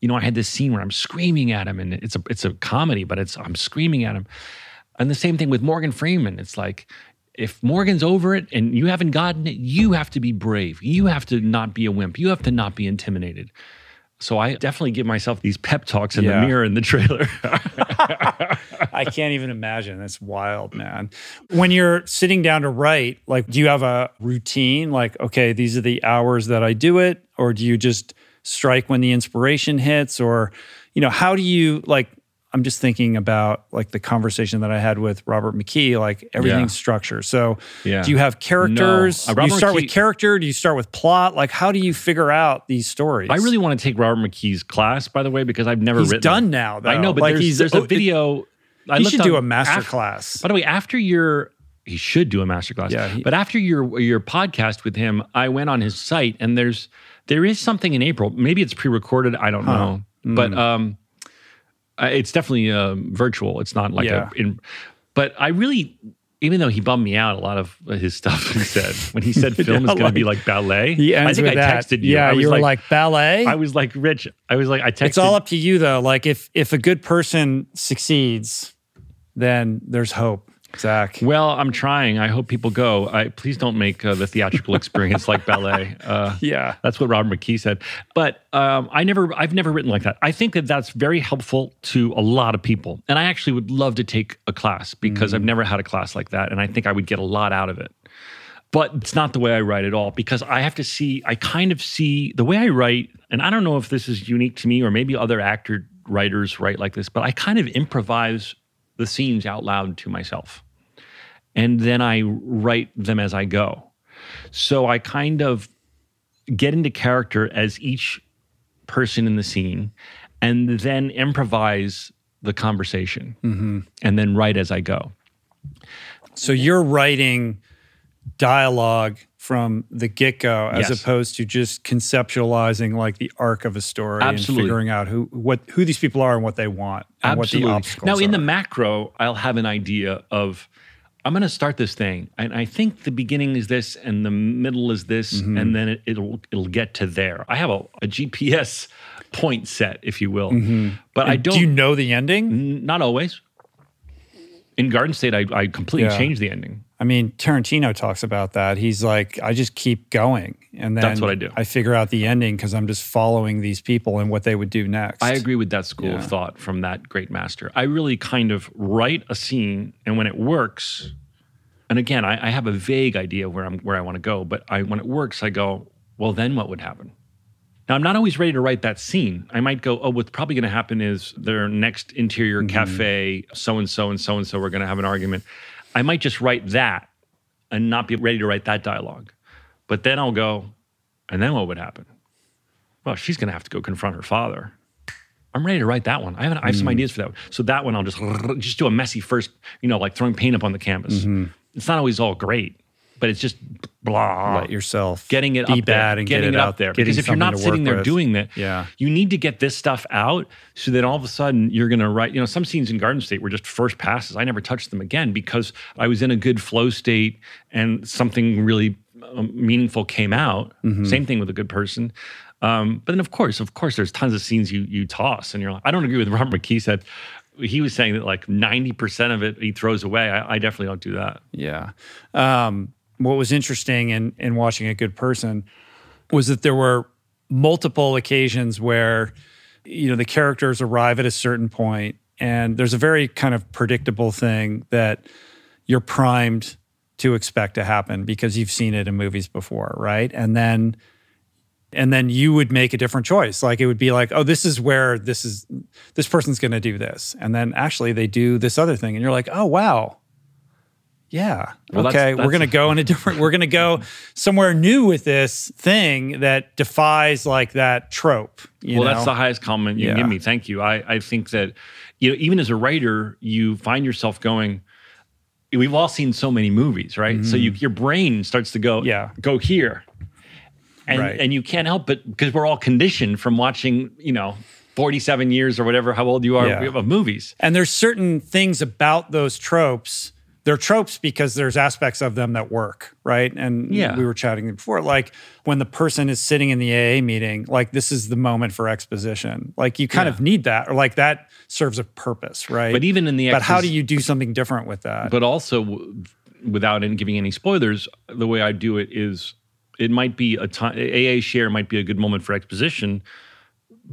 you know, I had this scene where I'm screaming at him, and it's a it's a comedy, but it's I'm screaming at him. And the same thing with Morgan Freeman. It's like if Morgan's over it and you haven't gotten it, you have to be brave. You have to not be a wimp. You have to not be intimidated. So I definitely give myself these pep talks in Yeah. the mirror in the trailer. I can't even imagine. That's wild, man. When you're sitting down to write, like, do you have a routine? Like, okay, these are the hours that I do it, or do you just strike when the inspiration hits, or, you know, how do you like? I'm just thinking about like the conversation that I had with Robert McKee, like everything's structure. So, Yeah. do you have characters? No. Uh, do you start with character? Do you start with plot? Like, how do you figure out these stories? I really want to take Robert McKee's class, by the way, because I've never He's written. done now, though. I know, but Like, there's, he's- there's oh, a it- video. I He should do a master class. By the way, after your he should do a masterclass. Yeah, he- but after your your podcast with him, I went on his site and there's there is something in April. Maybe it's pre-recorded. I don't know, Hmm. but um, uh, it's definitely um, virtual. It's not like Yeah. a. In, but I really. Even though he bummed me out, a lot of his stuff he said when he said film is Yeah, going to be like- like ballet. Ends I think I that. texted you. Yeah, I was you were like, ballet. I was like, Rich. I was like, I texted. it's all up to you though. Like if if a good person succeeds, then there's hope. Zach. Well, I'm trying. I hope people go. I please don't make uh, the theatrical experience like ballet. Uh, Yeah. that's what Robert McKee said. But um, I never, I've never written like that. I think that that's very helpful to a lot of people, and I actually would love to take a class because I've never had a class like that, and I think I would get a lot out of it. But it's not the way I write at all because I have to see. I kind of see the way I write, and I don't know if this is unique to me or maybe other actor writers write like this, but I kind of improvise the scenes out loud to myself and then I write them as I go. So I kind of get into character as each person in the scene and then improvise the conversation mm-hmm. and then write as I go. So you're writing dialogue from the get go as Yes. opposed to just conceptualizing like the arc of a story Absolutely. and figuring out who what who these people are and what they want and what the Absolutely. obstacles Now, in the macro, I'll have an idea of I'm going to start this thing, and I think the beginning is this, and the middle is this, Mm-hmm. and then it, it'll it'll get to there. I have a, a GPS point set, if you will, but I don't. do you know the ending? N- Not always. In Garden State, I, I completely Yeah. changed the ending. I mean, Tarantino talks about that. He's like, I just keep going, and then That's what I do. I figure out the ending because I'm just following these people and what they would do next. I agree with that school Yeah. of thought from that great master. I really kind of write a scene, and when it works, and again, I, I have a vague idea where I'm where I want to go, but I when it works, I go, well, then what would happen? Now, I'm not always ready to write that scene. I might go, oh, what's probably going to happen is their next interior Mm-hmm. cafe, so and so and so and so, we're going to have an argument. I might just write that and not be ready to write that dialogue. But then I'll go, and then what would happen? Well, she's going to have to go confront her father. I'm ready to write that one. I have, I have some mm. ideas for that one. So that one, I'll just just do a messy first, you know, like throwing paint up on the canvas. Mm-hmm. It's not always all great, but it's just blah. Let yourself getting it be up there, and getting get it, up out there. Because if you're not sitting there with. doing that, Yeah. you need to get this stuff out so that all of a sudden you're going to write. You know, some scenes in Garden State were just first passes. I never touched them again because I was in a good flow state and something really um, meaningful came out. Mm-hmm. Same thing with a good person. Um, but then, of course, of course, there's tons of scenes you you toss, and you're like, I don't agree with Robert McKee said. He was saying that like 90% of it he throws away. I, I definitely don't do that. Yeah. Um, what was interesting in, in watching A Good Person was that there were multiple occasions where, you know, the characters arrive at a certain point and there's a very kind of predictable thing that you're primed to expect to happen because you've seen it in movies before, right? And then and then you would make a different choice. Like it would be like oh this is where this is this person's going to do this. And then actually they do this other thing and you're like oh wow yeah Well, that's- okay we're going to go in a different we're going to go somewhere new with this thing that defies like that trope you well, know? that's the highest compliment you can give me. Thank you. I, I think that you know, even as a writer, you find yourself going. We've all seen so many movies, right? So you, your brain starts to go, Mm-hmm. Yeah. go here, and Right. and you can't help but because we're all conditioned from watching, you know, forty seven years or whatever, how old you are Yeah. of movies. And there's certain things about those tropes. They're tropes because there's aspects of them that work, right? And Yeah. we were chatting before, like when the person is sitting in the AA meeting, like this is the moment for exposition. Like you kind Yeah. of need that, or like that serves a purpose, right? But even in the but how do you do something different with that? but also w- without giving any spoilers, the way I do it is it might be a time AA share might be a good moment for exposition,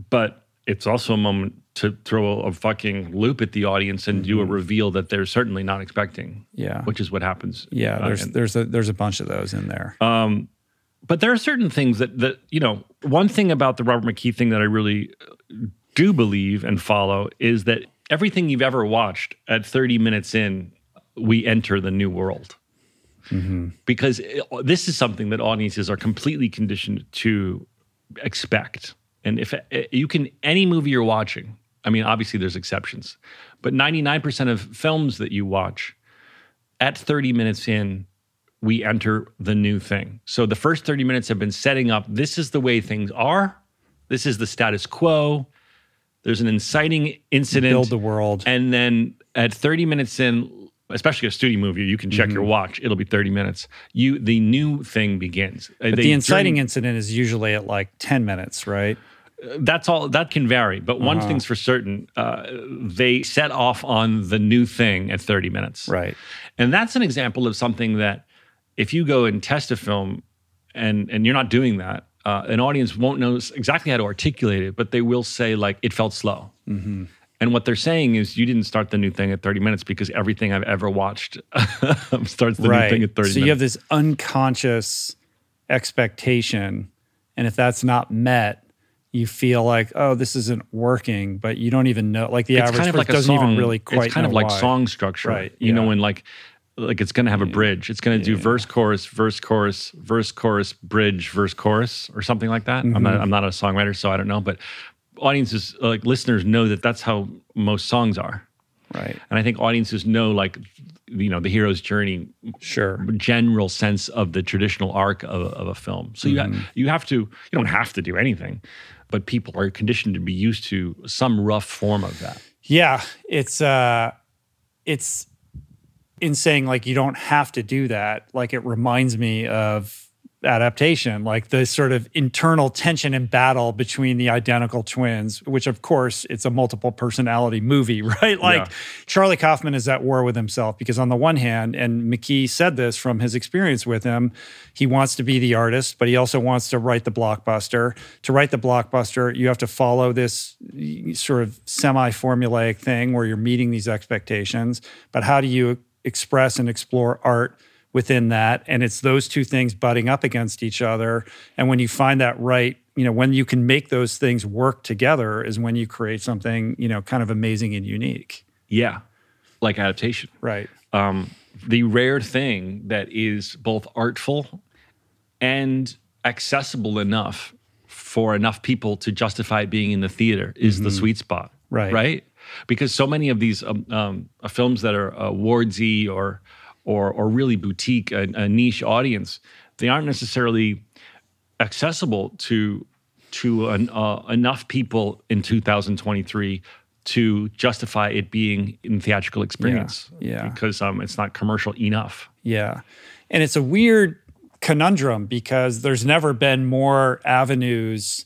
but it's also a moment to throw a fucking loop at the audience and do a reveal that they're certainly not expecting. Mm-hmm. Yeah. which is what happens. yeah, Uh, there's there's a there's a bunch of those in there. Um, but there are certain things that that you know. One thing about the Robert McKee thing that I really do believe and follow is that everything you've ever watched at 30 minutes in, we enter the new world. Because it- this is something that audiences are completely conditioned to expect. And if you can, any movie you're watching, I mean, obviously there's exceptions, but 99% of films that you watch at 30 minutes in, we enter the new thing. So the first 30 minutes have been setting up this is the way things are, this is the status quo. There's an inciting incident. Build the world. And then at 30 minutes in, especially a studio movie, you can check your mm-hmm. watch. It'll be 30 minutes. You the new thing begins. But they- the inciting during- incident is usually at like 10 minutes, right? That's all that can vary. But one Uh-huh. thing's for certain, uh, they set off on the new thing at 30 minutes. Right. And that's an example of something that if you go and test a film and and you're not doing that, uh, an audience won't know exactly how to articulate it, but they will say like it felt slow. Mm-hmm. And what they're saying is you didn't start the new thing at 30 minutes because everything I've ever watched starts the new thing at 30 so minutes. you have this unconscious expectation, and if that's not met, you feel like, oh, this isn't working, but you don't even know. Like the it's average kind of like doesn't song. even really quite. it's kind of like why. song structure, Right, You know when like like it's going to have a bridge. It's going to do verse, chorus, verse, chorus, verse, chorus, bridge, verse, chorus, or something like that. I'm Mm-hmm. not I'm not a songwriter, so I don't know. But audiences, like listeners, know that that's how most songs are. Right. And I think audiences know like you know the hero's journey Sure. general sense of the traditional arc of, of a film. So you Mm-hmm. ha- you have to you don't have to do anything, but people are conditioned to be used to some rough form of that. Yeah, it's uh it's in saying like you don't have to do that. Like it reminds me of adaptation, like the sort of internal tension and battle between the identical twins, which of course it's a multiple personality movie, right? Like Yeah. Charlie Kaufman is at war with himself because on the one hand, and McKee said this from his experience with him, he wants to be the artist, but he also wants to write the blockbuster. To write the blockbuster, you have to follow this sort of semi-formulaic thing where you're meeting these expectations. But how do you express and explore art within that? And it's those two things butting up against each other. And when you find that right, you know, when you can make those things work together is when you create something, you know, kind of amazing and unique. Yeah, like adaptation. Right. um, the rare thing that is both artful and accessible enough for enough people to justify being in the theater is the sweet spot. Right. Right. Because so many of these um, um, uh, films that are awardsy or or or really boutique, a, a niche audience, they aren't necessarily accessible to to an, uh, enough people in 2023 to justify it being in theatrical experience. yeah. because um, it's not commercial enough. Yeah. And it's a weird conundrum because there's never been more avenues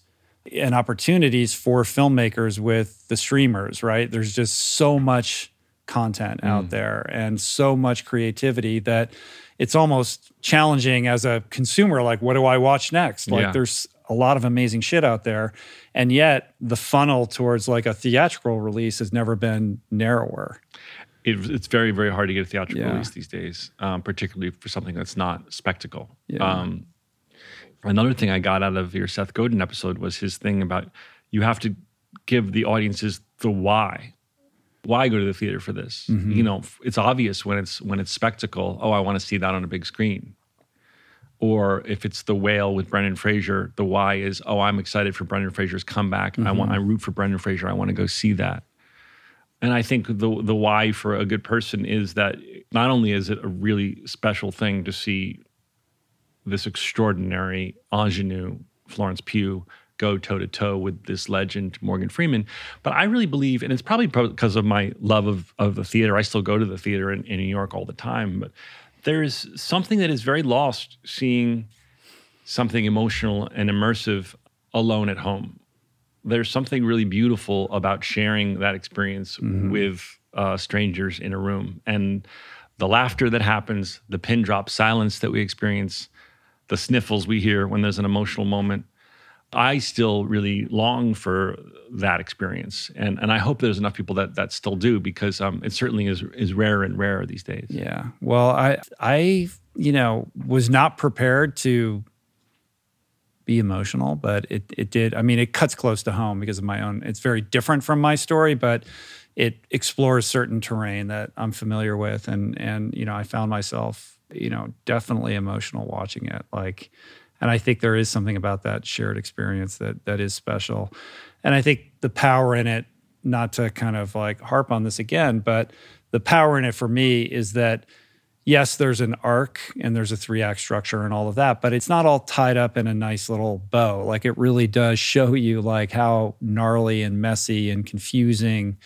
and opportunities for filmmakers with the streamers, right? There's just so much content out there and so much creativity that it's almost challenging as a consumer like what do I watch next? Like Yeah. there's a lot of amazing shit out there and yet the funnel towards like a theatrical release has never been narrower. It, it's very, very hard to get a theatrical Yeah. release these days, um, particularly for something that's not spectacle. Yeah. Um, Another thing I got out of your Seth Godin episode was his thing about you have to give the audiences the why. Why go to the theater for this? Mm-hmm. You know, it's obvious when it's when it's spectacle. Oh, I want to see that on a big screen. Or if it's the whale with Brendan Fraser, the why is, oh, I'm excited for Brendan Fraser's comeback. I want I root for Brendan Fraser. I want to go see that. And I think the the why for a good person is that not only is it a really special thing to see this extraordinary ingenue Florence Pugh go toe to toe with this legend Morgan Freeman, but I really believe, and it's probably because of my love of of the theater. I still go to the theater in, in New York all the time, but there is something that is very lost seeing something emotional and immersive alone at home. There's something really beautiful about sharing that experience with uh, strangers in a room. And the laughter that happens the pin drop silence that we experience the sniffles we hear when there's an emotional moment i still really long for that experience and and i hope there's enough people that that still do because um, it certainly is is rarer and rarer these days Yeah. Well, I I you know was not prepared to be emotional, but it it did. I mean, it cuts close to home because of my own. It's very different from my story, but it explores certain terrain that I'm familiar with, and and you know, I found myself you know definitely emotional watching it. Like, and I think there is something about that shared experience that that is special, and I think the power in it. Not to kind of like harp on this again, but the power in it for me is that yes, there's an arc and there's a three act structure and all of that, but it's not all tied up in a nice little bow. Like it really does show you like how gnarly and messy and confusing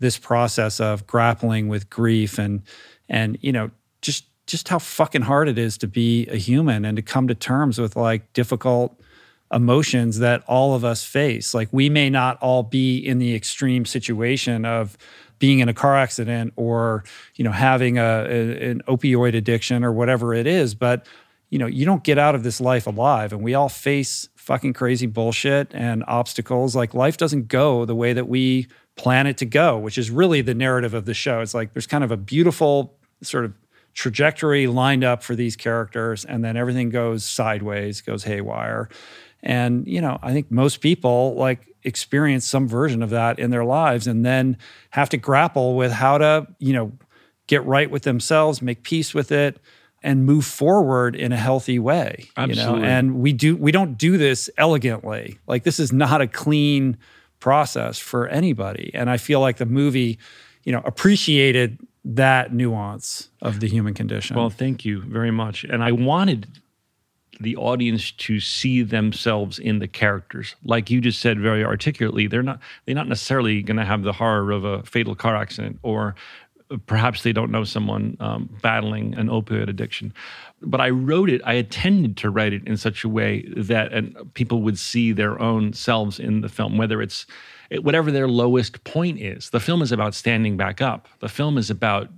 this process of grappling with grief and and you know just how fucking hard it is to be a human and to come to terms with like difficult emotions that all of us face. Like we may not all be in the extreme situation of being in a car accident or you know having a, a- an opioid addiction or whatever it is, but you know you don't get out of this life alive, and we all face fucking crazy bullshit and obstacles. Like life doesn't go the way that we plan it to go, which is really the narrative of the show. It's like there's kind of a beautiful sort of trajectory lined up for these characters and then everything goes sideways goes haywire. And you know i think most people like experience some version of that in their lives and then have to grapple with how to you know get right with themselves make peace with it and move forward in a healthy way you know? Absolutely. and we do we don't do this elegantly. Like this is not a clean process for anybody. And i feel like the movie you know appreciated that nuance of the human condition Well, thank you very much. And I wanted the audience to see themselves in the characters. Like you just said very articulately, they're not they're not necessarily going to have the horror of a fatal car accident or perhaps they don't know someone um, battling an opioid addiction. But I wrote it, I intended to write it in such a way that and people would see their own selves in the film, whether it's it- whatever their lowest point is. The film is about standing back up. The film is about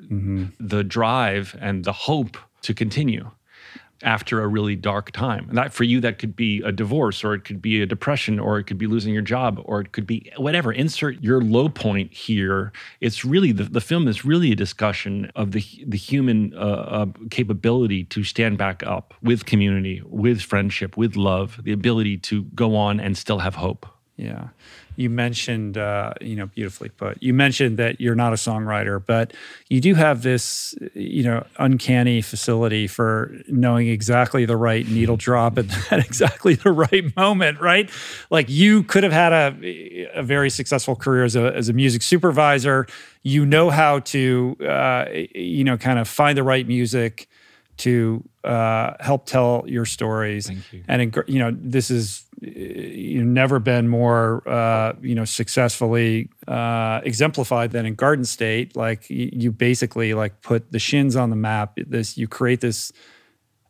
the drive and the hope to continue after a really dark time. And that for you, that could be a divorce, or it could be a depression, or it could be losing your job, or it could be whatever. Insert your low point here. It's really the, the film is really a discussion of the the human uh, uh, capability to stand back up with community, with friendship, with love, the ability to go on and still have hope. Yeah. You mentioned, uh, you know, beautifully put. You mentioned that you're not a songwriter, but you do have this, you know, uncanny facility for knowing exactly the right needle drop at, at exactly the right moment, right? Like you could have had a, a very successful career as a, as a music supervisor. You know how to, uh, you know, kind of find the right music to uh, help tell your stories. Thank you. And you know, this is you've never been more uh, you know successfully uh, exemplified than in Garden State. Like you, you basically like put the Shins on the map. This you create this.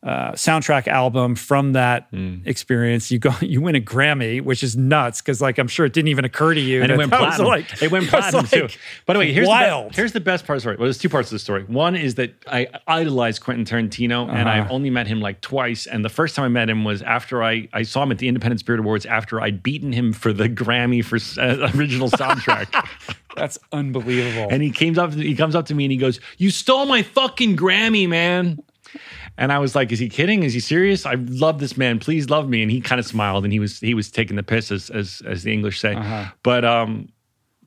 Uh, soundtrack album from that Hmm. experience. You go, you win a Grammy, which is nuts because, like, I'm sure it didn't even occur to you. and it went platinum. like- it went platinum too. like, By the way, here's the, wild. be- here's the best part of the story. Well, there's two parts of the story. One is that I idolized Quentin Tarantino, and Uh-huh. I've only met him like twice. And the first time I met him was after I I saw him at the Independent Spirit Awards after I'd beaten him for the Grammy for uh, original soundtrack. That's unbelievable. and he came up he comes up to me and he goes, "You stole my fucking Grammy, man." And I was like, "Is he kidding? Is he serious? I love this man. Please love me." And he kind of smiled, and he was he was taking the piss, as as, as the English say. Uh-huh. But um,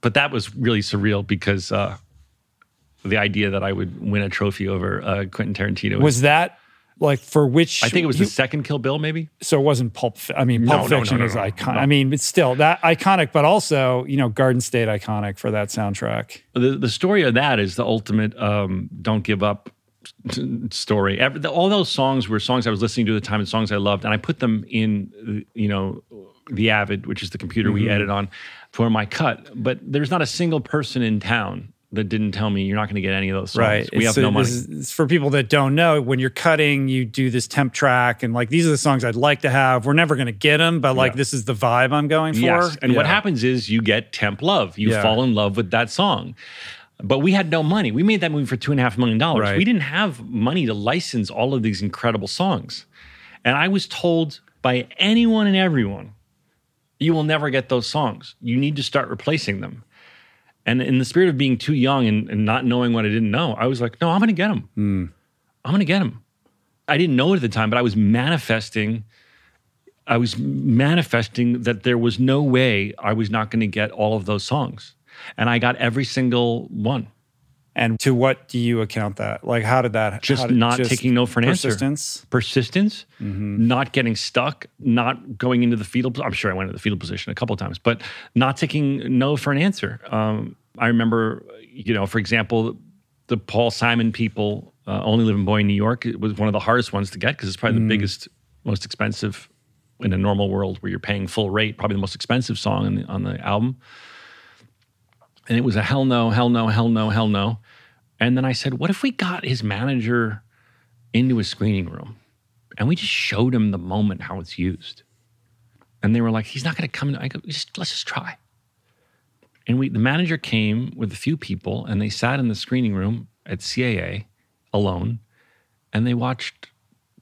but that was really surreal because uh, the idea that I would win a trophy over uh, Quentin Tarantino was. That like for which? I think it was the second Kill Bill, maybe. so it wasn't Pulp. I mean, Pulp no, Fiction no, is no, iconic. no. I mean, it's still that iconic, but also you know, Garden State iconic for that soundtrack. the the story of that is the ultimate um, don't give up story. Every, the, all those songs were songs I was listening to at the time and songs I loved, and I put them in you know the Avid, which is the computer we mm-hmm. edit on, for my cut. But there's not a single person in town that didn't tell me you're not going to get any of those songs. Right. We have no money. is- it's for people that don't know, when you're cutting, you do this temp track, and like these are the songs I'd like to have. We're never going to get them, but like Yeah. this is the vibe I'm going for. Yes. And what happens is you get temp love. You Yeah. fall in love with that song. But we had no money. We made that movie for two and a half million dollars. Right. We didn't have money to license all of these incredible songs. And I was told by anyone and everyone, you will never get those songs. You need to start replacing them. And in the spirit of being too young and, and not knowing what I didn't know, I was like, no, I'm going to get them. Hmm. I'm going to get them. I didn't know it at the time, but I was manifesting. I was manifesting that there was no way I was not going to get all of those songs. And I got every single one. And to what do you account that? Like, how did that? Just did- not taking no for an answer. persistence? Persistence, Mm-hmm. not getting stuck, not going into the fetal. I'm sure I went into the fetal position a couple times, but not taking no for an answer. Um, I remember, you know, for example, the Paul Simon people, uh, Only Living Boy in New York, it was one of the hardest ones to get because it's probably Mm. the biggest, most expensive in a normal world where you're paying full rate, probably the most expensive song on the, on the album. And it was a hell no, hell no, hell no, hell no. And then I said, what if we got his manager into a screening room and we just showed him the moment how it's used? And they were like, he's not going to come. I go, just, let's just try. And we, the manager came with a few people and they sat in the screening room at CAA alone and they watched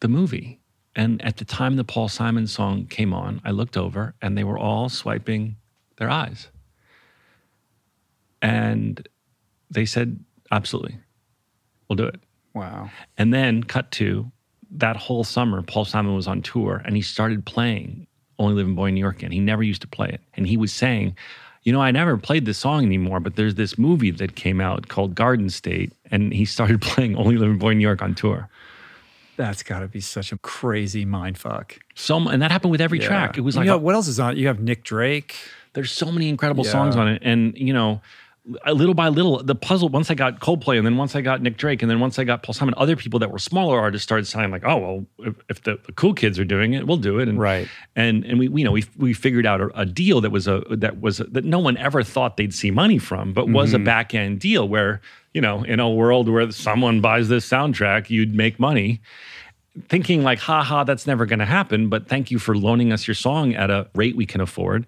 the movie. And at the time the Paul Simon song came on, I looked over and they were all swiping their eyes. And they said, absolutely, we'll do it. Wow. And then cut to that whole summer, Paul Simon was on tour and he started playing Only Living Boy in New York again. He never used to play it. And he was saying, you know, I never played this song anymore, but there's this movie that came out called Garden State. And he started playing Only Living Boy in New York on tour. That's got to be such a crazy mind fuck. So, and that happened with every track. It was like, you know, what else is on? it? You have Nick Drake. there's so many incredible Yeah. songs on it. And, you know, little by little, the puzzle, once I got Coldplay and then once I got Nick Drake and then once I got Paul Simon, other people that were smaller artists started saying like, oh, well, if, if the, the cool kids are doing it, we'll do it. And, Right. And, and we, we, you know, we, we figured out a, a deal that was a, that was, a, that no one ever thought they'd see money from, but was Mm-hmm. a back end deal where, you know, in a world where someone buys this soundtrack, you'd make money thinking like, ha ha, that's never going to happen. But thank you for loaning us your song at a rate we can afford.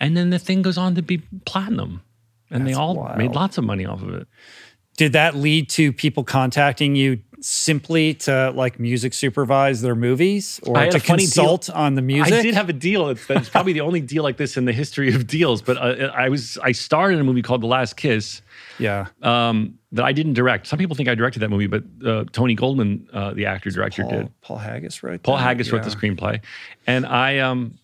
And then the thing goes on to be platinum. And they all wild. made lots of money off of it. Did that lead to people contacting you simply to like music supervise their movies or I had to a funny consult on the music? I did have a deal. It's, it's probably the only deal like this in the history of deals. But uh, I was I starred in a movie called The Last Kiss yeah. um, that I didn't direct. Some people think I directed that movie, but uh, Tony Goldwyn, uh, the actor director, Paul, did. Paul Haggis wrote Paul that? Haggis wrote the screenplay, and I um,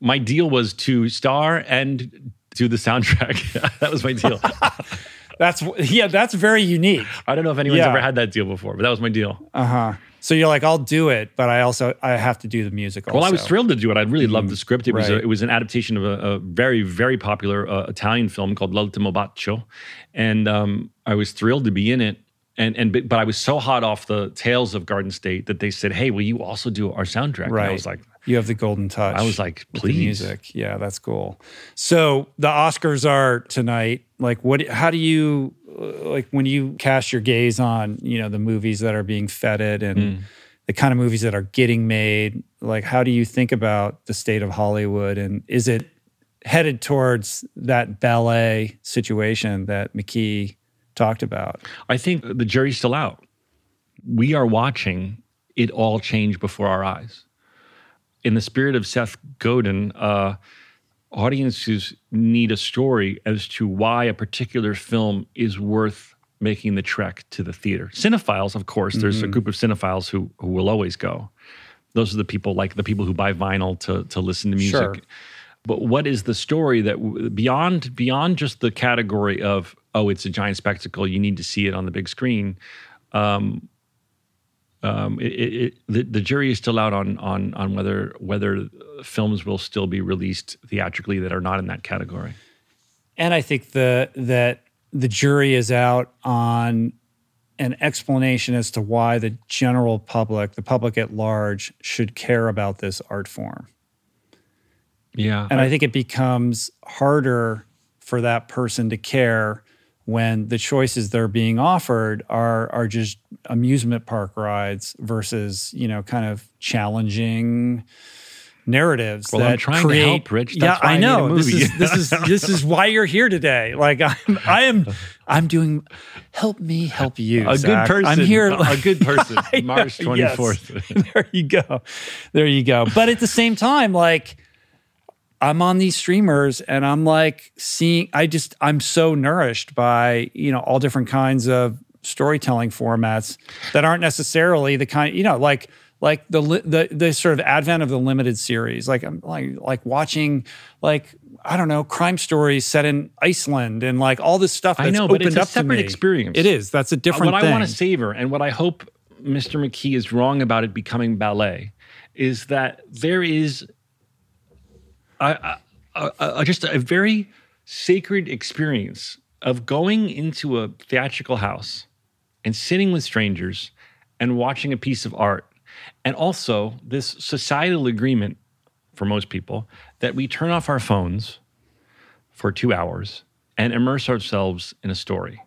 my deal was to star and do the soundtrack. that was my deal. That's yeah, that's very unique. I don't know if anyone's Yeah. ever had that deal before, but that was my deal. Uh-huh. So you're like, I'll do it, but I also I have to do the music also. Well, I was thrilled to do it. I really loved the script. It was a, it was an adaptation of a, a very very popular uh, Italian film called L'ultimo bacio, and um, I was thrilled to be in it. And and but I was so hot off the tails of Garden State that they said, "Hey, will you also do our soundtrack?" And Right. I was like, You have the golden touch. I was like, "Please." music. Yeah, that's cool. So the Oscars are tonight. Like, what? How do you uh, like when you cast your gaze on you know the movies that are being feted and Mm. the kind of movies that are getting made? Like, how do you think about the state of Hollywood and is it headed towards that ballet situation that McKee talked about? I think the jury's still out. We are watching it all change before our eyes. In the spirit of Seth Godin, uh, audiences need a story as to why a particular film is worth making the trek to the theater. Cinephiles, of course, there's a group of cinephiles who who will always go. Those are the people like the people who buy vinyl to to listen to music. Sure. But what is the story that beyond beyond just the category of oh it's a giant spectacle you need to see it on the big screen. Um, um, it, it, it, the, the jury is still out on on on whether whether films will still be released theatrically that are not in that category. And I think the that the jury is out on an explanation as to why the general public, the public at large, should care about this art form. Yeah, And I think it becomes harder for that person to care when the choices they're being offered are are just amusement park rides versus, you know, kind of challenging narratives Well, I'm that trying to create help, Rich. yeah, That's why I I know. This is this is this is why you're here today. Like I'm I am I'm doing help me help you. a Zach. good person. I'm here a, a good person. March twenty yes. there you go. There you go. But at the same time, like I'm on these streamers and I'm like seeing I just I'm so nourished by, you know, all different kinds of storytelling formats that aren't necessarily the kind, you know, like like the the the sort of advent of the limited series. Like I'm like like watching like I don't know, crime stories set in Iceland and like all this stuff I know, but it's a separate experience. It is. That's a different what thing. I want to savor and what I hope Mr. McKee is wrong about it becoming ballet is that there is a, a, a- just a very sacred experience of going into a theatrical house and sitting with strangers and watching a piece of art. And also this societal agreement for most people that we turn off our phones for two hours and immerse ourselves in a story.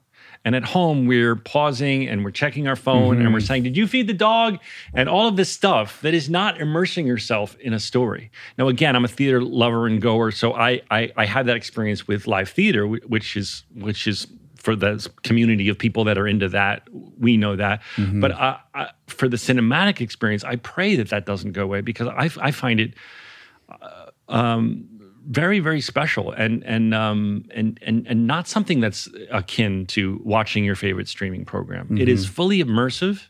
And at home, we're pausing and we're checking our phone and we're mm-hmm. saying, Did you feed the dog? And all of this stuff that is not immersing yourself in a story. Now, again, I'm a theater lover and goer, so I, I, I had that experience with live theater, which is which is for the community of people that are into that. We know that. Mm-hmm. But I, I, for the cinematic experience, I pray that that doesn't go away because I, I find it uh, um, very very special and and um and and and not something that's akin to watching your favorite streaming program. It is fully immersive,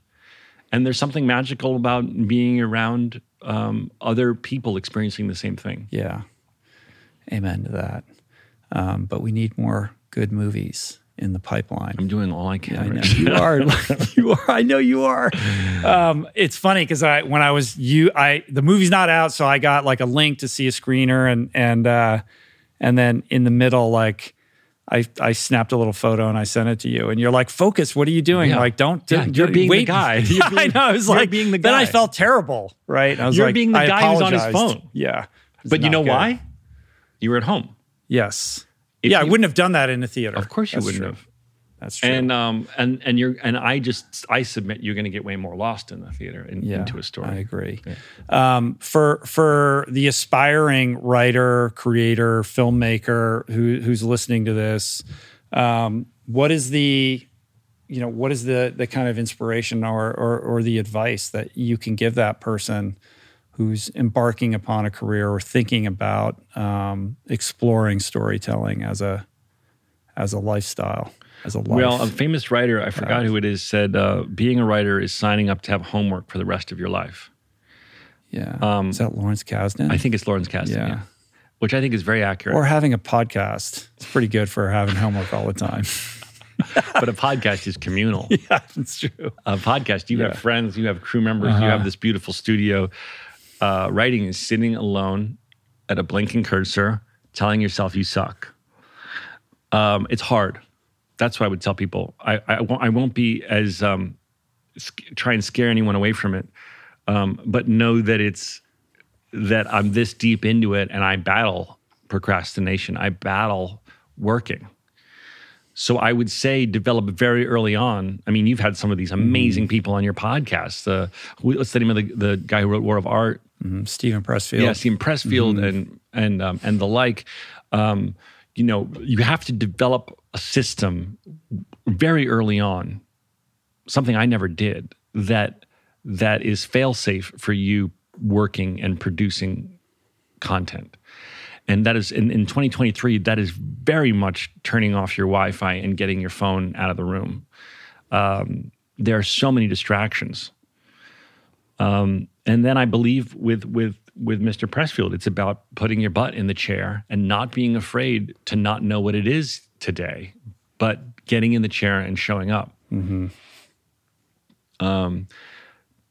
and there's something magical about being around um, other people experiencing the same thing. Yeah. Amen to that. Um, but we need more good movies in the pipeline. I'm doing all I can. I know you are. you are. I know you are. Um, it's funny because I when I was you, I the movie's not out, so I got like a link to see a screener, and and uh, and then in the middle, like I I snapped a little photo and I sent it to you, and you're like, "Focus! What are you doing? Yeah. Like, don't. Yeah, don't- you're being the guy. You're Yeah, I know. I was like, being the guy. Then I felt terrible, right? I was You're like, being the guy who's on his phone. Yeah, But you know good. why? You were at home. Yes. If yeah, I wouldn't have done that in a theater. Of course you That's wouldn't true. have. That's true. And um and and you're and I just I submit you're going to get way more lost in the theater in, yeah, into a story. I agree. Um, for for the aspiring writer, creator, filmmaker who who's listening to this, um, what is the you know what is the the kind of inspiration or, or or the advice that you can give that person who's embarking upon a career or thinking about um, exploring storytelling as a as a lifestyle as a life? Well, a famous writer, I forgot who it is, said uh, being a writer is signing up to have homework for the rest of your life. yeah, is that Lawrence Kasdan? um, I think it's Lawrence Kasdan, Yeah. yeah. which I think is very accurate. or having a podcast. It's pretty good for having homework all the time. but a podcast is communal. yeah, that's true. A podcast, you Yeah. have friends, you have crew members, you have this beautiful studio. Uh, writing is sitting alone at a blinking cursor, telling yourself you suck. Um, it's hard. That's what I would tell people. I, I, won't, I won't be as um, sc- try and scare anyone away from it, um, but know that it's that I'm this deep into it, and I battle procrastination. I battle working. So I would say develop very early on. I mean, you've had some of these amazing people on your podcast. Uh, who- what's the name of the, the guy who wrote War of Art? Mm, Steven Pressfield. Yeah, Steven Pressfield and and um, and the like. Um, you know, you have to develop a system very early on. Something I never did that that is fail safe for you working and producing content. And that is in, in 2023 that is very much turning off your wi-fi and getting your phone out of the room. Um, there are so many distractions. Um, and then i believe with with with mr pressfield it's about putting your butt in the chair and not being afraid to not know what it is today but getting in the chair and showing up. Mm-hmm. um,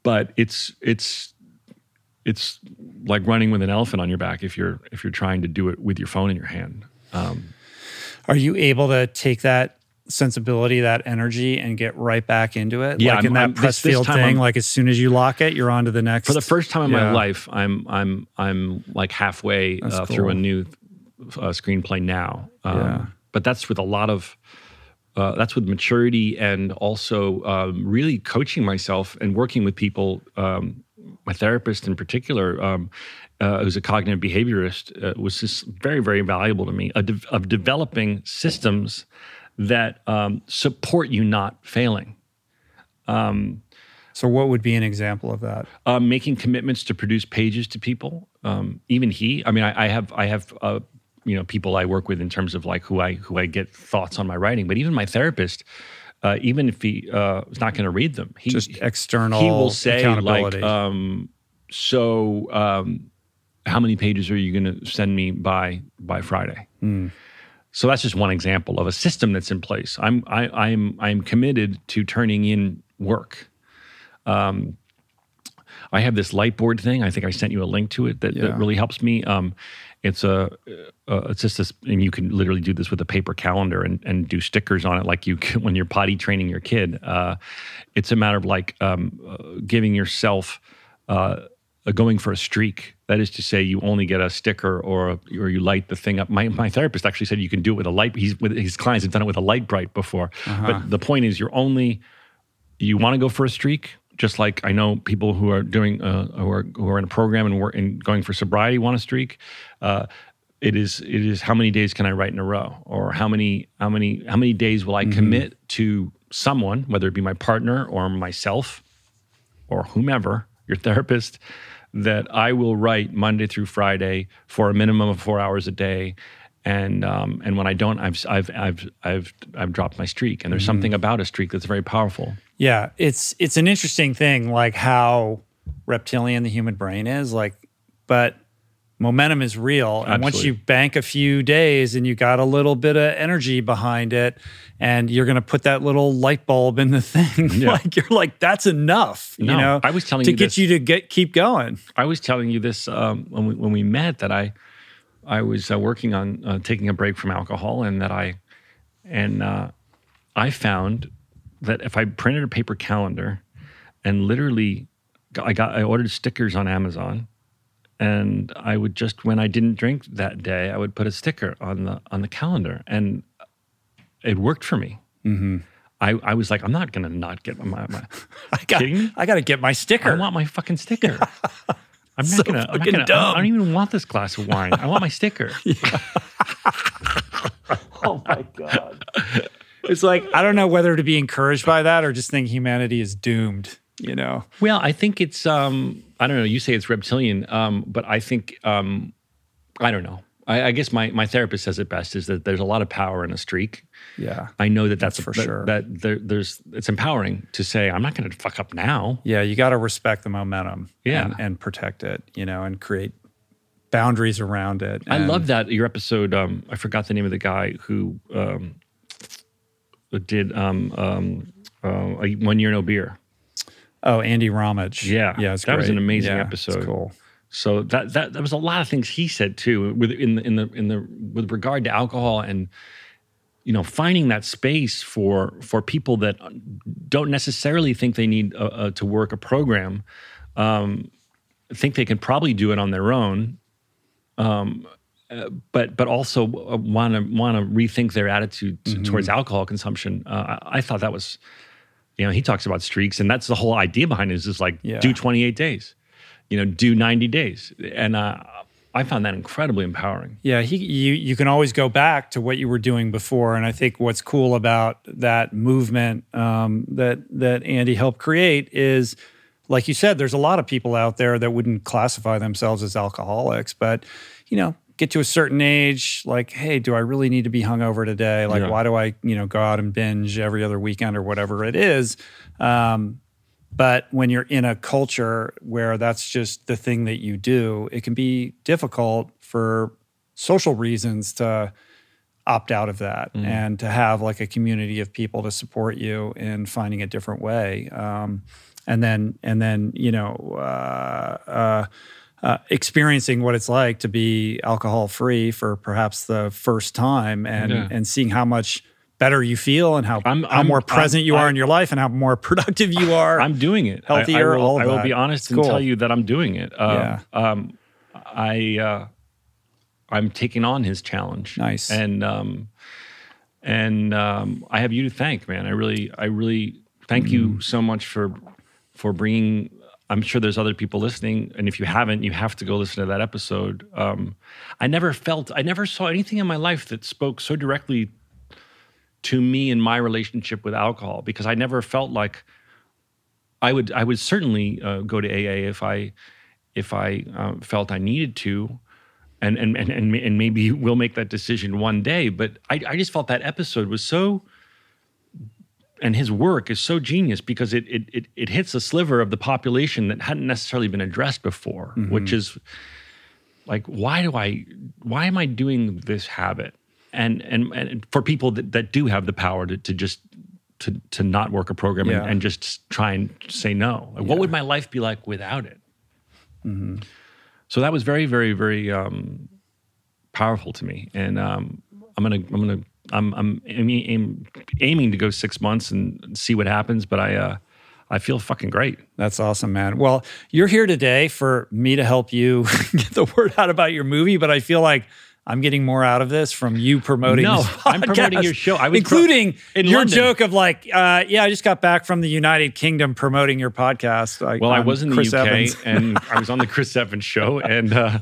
but it's it's it's like running with an elephant on your back if you're if you're trying to do it with your phone in your hand. Um, Are you able to take that sensibility, that energy, and get right back into it? Yeah, like in I'm- that I'm- press this- this field time thing. I'm- like as soon as you lock it, you're on to the next. for the first time in Yeah. my life, I'm I'm I'm like halfway uh, through a new uh, screenplay now. Um, Yeah. But that's with a lot of uh, that's with maturity and also um, really coaching myself and working with people. Um, my therapist in particular, um, uh, who's a cognitive behaviorist, uh, was just very very valuable to me of, de- of developing systems that um, support you not failing. So, what would be an example of that? um, making commitments to produce pages to people. Um, even he, I mean, I, I have, I have, uh, you know, people I work with in terms of like who I who I get thoughts on my writing. But even my therapist, uh, even if he uh, is not going to read them, he Just external he will say like, um, so um, how many pages are you going to send me by by Friday? Hmm. So that's just one example of a system that's in place. I'm I, I'm I'm committed to turning in work. Um, I have this light board thing. I think I sent you a link to it that, Yeah. that really helps me. Um, it's a uh, it's just this, and you can literally do this with a paper calendar and, and do stickers on it, like you can when you're potty training your kid. Uh, it's a matter of like um, uh, giving yourself uh, a going for a streak. That is to say, you only get a sticker or a, or you light the thing up. My my therapist actually said you can do it with a light. He's with his clients have done it with a light bright before. But the point is, you're only you want to go for a streak. Just like I know people who are doing uh, who are who are in a program and work and going for sobriety want a streak. Uh, it is it is how many days can I write in a row, or how many how many how many days will I commit to someone, whether it be my partner or myself, or whomever, your therapist, that I will write Monday through Friday for a minimum of four hours a day. And um, and when I don't, I've I've I've I've I've dropped my streak. And there's something about a streak that's very powerful. Yeah, it's it's an interesting thing, like how reptilian the human brain is. Like, but momentum is real, and once you bank a few days and you got a little bit of energy behind it, and you're going to put that little light bulb in the thing, Yeah. like you're like that's enough. No, you know, I was telling to you get this- you to get keep going. I was telling you this um, when we when we met that I I was uh, working on uh, taking a break from alcohol and that I and uh, I found that if I printed a paper calendar and literally I got I ordered stickers on Amazon and I would just when I didn't drink that day I would put a sticker on the on the calendar and it worked for me. Mm-hmm. I, I was like, I'm not gonna not get my, my I got Kidding me? I got to get my sticker. I want my fucking sticker. I'm not So gonna. I'm not gonna. I don't even want this glass of wine. I want my sticker. oh my god. It's like I don't know whether to be encouraged by that or just think humanity is doomed. You know. Well, I think it's. Um, I don't know. You say it's reptilian, um, but I think. Um, I don't know. I, I guess my my therapist says it best: is that there's a lot of power in a streak. Yeah. I know that that's, for that, sure. That there, there's it's empowering to say I'm not going to fuck up now. Yeah, you got to respect the momentum Yeah. and, and protect it, you know, and create boundaries around it. I love that your episode. Um, I forgot the name of the guy who um, did um, um, uh, a one year no beer. Oh, Andy Ramage. Yeah, yeah, that was an amazing Yeah, episode. Cool. So that that that was a lot of things he said too, with in the in the in the with regard to alcohol and you know finding that space for for people that don't necessarily think they need uh, uh, to work a program, um, think they can probably do it on their own, um, uh, but but also want to want to rethink their attitude to, towards alcohol consumption. Uh, I, I thought that was. You know, he talks about streaks, and that's the whole idea behind it. Is just like Yeah. do 28 days you know, do 90 days. And uh, I found that incredibly empowering. Yeah, he, you you can always go back to what you were doing before, and I think what's cool about that movement um, that that Andy helped create is, like you said, there's a lot of people out there that wouldn't classify themselves as alcoholics, but you know, get to a certain age, like, hey, do I really need to be hungover today? Like, Yeah. why do I, you know, go out and binge every other weekend or whatever it is? Um, but when you're in a culture where that's just the thing that you do, it can be difficult for social reasons to opt out of that and to have like a community of people to support you in finding a different way. Um, and then, and then, you know, uh, uh, uh, experiencing what it's like to be alcohol free for perhaps the first time and, Yeah. and seeing how much better you feel and how, I'm- how I'm- more present I'm- you are I- in your life and how more productive you are. I'm doing it. I- I, Healthier, will, all of I will be honest and tell you that I'm doing it. Um, Yeah. Um, I uh, I'm taking on his challenge. Nice. And um, and um, I have you to thank, man. I really, I really thank Mm. you so much for for bringing. I'm sure there's other people listening, and if you haven't, you have to go listen to that episode. Um, I never felt, I never saw anything in my life that spoke so directly to me in my relationship with alcohol because I never felt like I would I would certainly uh, go to AA if I if I uh, felt I needed to, and and and and, maybe we'll make that decision one day. But I, I just felt that episode was so, and his work is so genius because it it it, it hits a sliver of the population that hadn't necessarily been addressed before, which is like why do I why am I doing this habit? And and and for people that, that do have the power to to just to to not work a program Yeah. and, and just try and say no. Like, What would my life be like without it? So that was very, very, very um, powerful to me, and um, I'm gonna, I'm gonna, I'm, I'm aiming, aim, aiming to go six months and see what happens. But I, uh, I feel fucking great. That's awesome, man. Well, you're here today for me to help you get the word out about your movie, but I feel like I'm getting more out of this from you promoting. No, I'm promoting your show. I was pro- including in your London. joke of like, uh, yeah, I just got back from the United Kingdom promoting your podcast. Like, Well, I was in the UK Evans. and I was on the Chris Evans show, and uh,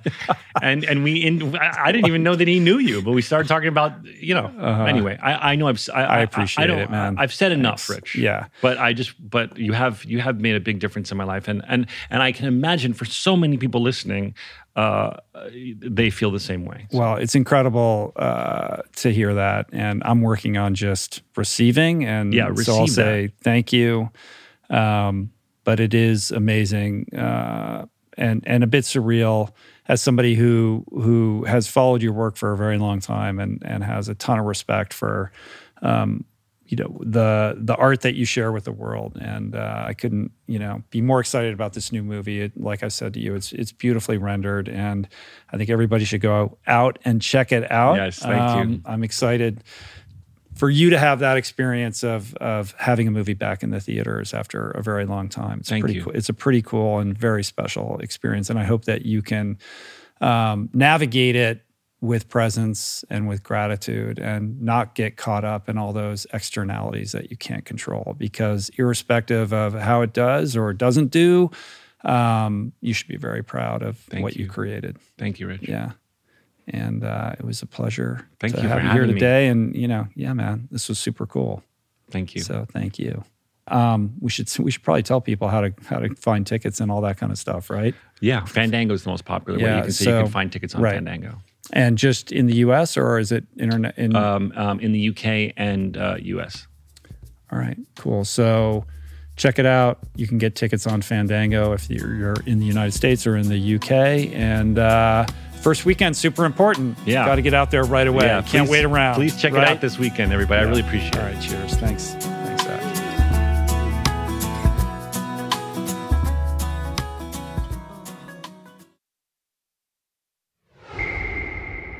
and and we in, I I didn't even know that he knew you, but we started talking about you know. Anyway, I, I know I've I, Uh-huh. I appreciate I it, man. I've said enough, Thanks. Rich. Yeah. but I just but you have you have made a big difference in my life, and and and I can imagine for so many people listening, uh, they feel the same way. Well, it's incredible uh, to hear that, and I'm working on just receiving. And Yeah, so I'll say thank you. Um, but it is amazing uh, and and a bit surreal as somebody who who has followed your work for a very long time and and has a ton of respect for. Um, you know the the art that you share with the world, and uh, I couldn't you know be more excited about this new movie. It, like I said to you, it's it's beautifully rendered, and I think everybody should go out and check it out. Yes, thank you. I'm excited for you to have that experience of of having a movie back in the theaters after a very long time. It's Thank pretty you. cool. It's a pretty cool and very special experience, and I hope that you can um, navigate it with presence and with gratitude and not get caught up in all those externalities that you can't control because irrespective of how it does or doesn't do um, you should be very proud of Thank what you. you. created Thank you, Rich. yeah and uh, it was a pleasure Thank to you for have you here having me. today and you know yeah man this was super cool Thank you. so thank you um, we should we should probably tell people how to how to find tickets and all that kind of stuff right yeah, Fandango is the most popular way you can say so- you can find tickets on right. Fandango. And just in the U.S. or is it internet? In, Um, um, in the UK and uh, US. all right, cool. So check it out. You can get tickets on Fandango if you're, you're in the United States or in the UK. And uh, first weekend, super important. Yeah. got to get out there right away. Yeah, Can't please- wait around. Please check right? it out this weekend, everybody. I really appreciate it. All right, cheers. Thanks.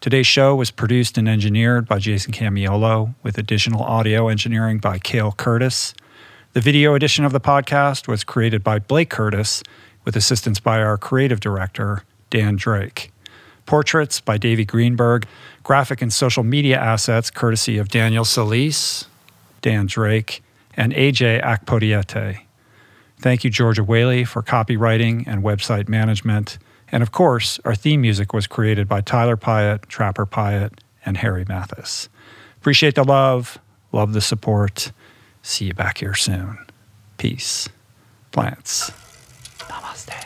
Today's show was produced and engineered by Jason Camiolo, with additional audio engineering by Cale Curtis. The video edition of the podcast was created by Blake Curtis, with assistance by our creative director, Dan Drake. Portraits by Davey Greenberg, graphic and social media assets courtesy of Daniel Solis, Dan Drake, and AJ Akpodiete. Thank you, Georgia Whaley, for copywriting and website management. And of course, our theme music was created by Tyler Pyatt, Trapper Pyatt, and Harry Mathis. Appreciate the love, love the support. See you back here soon. Peace. Plants. Namaste.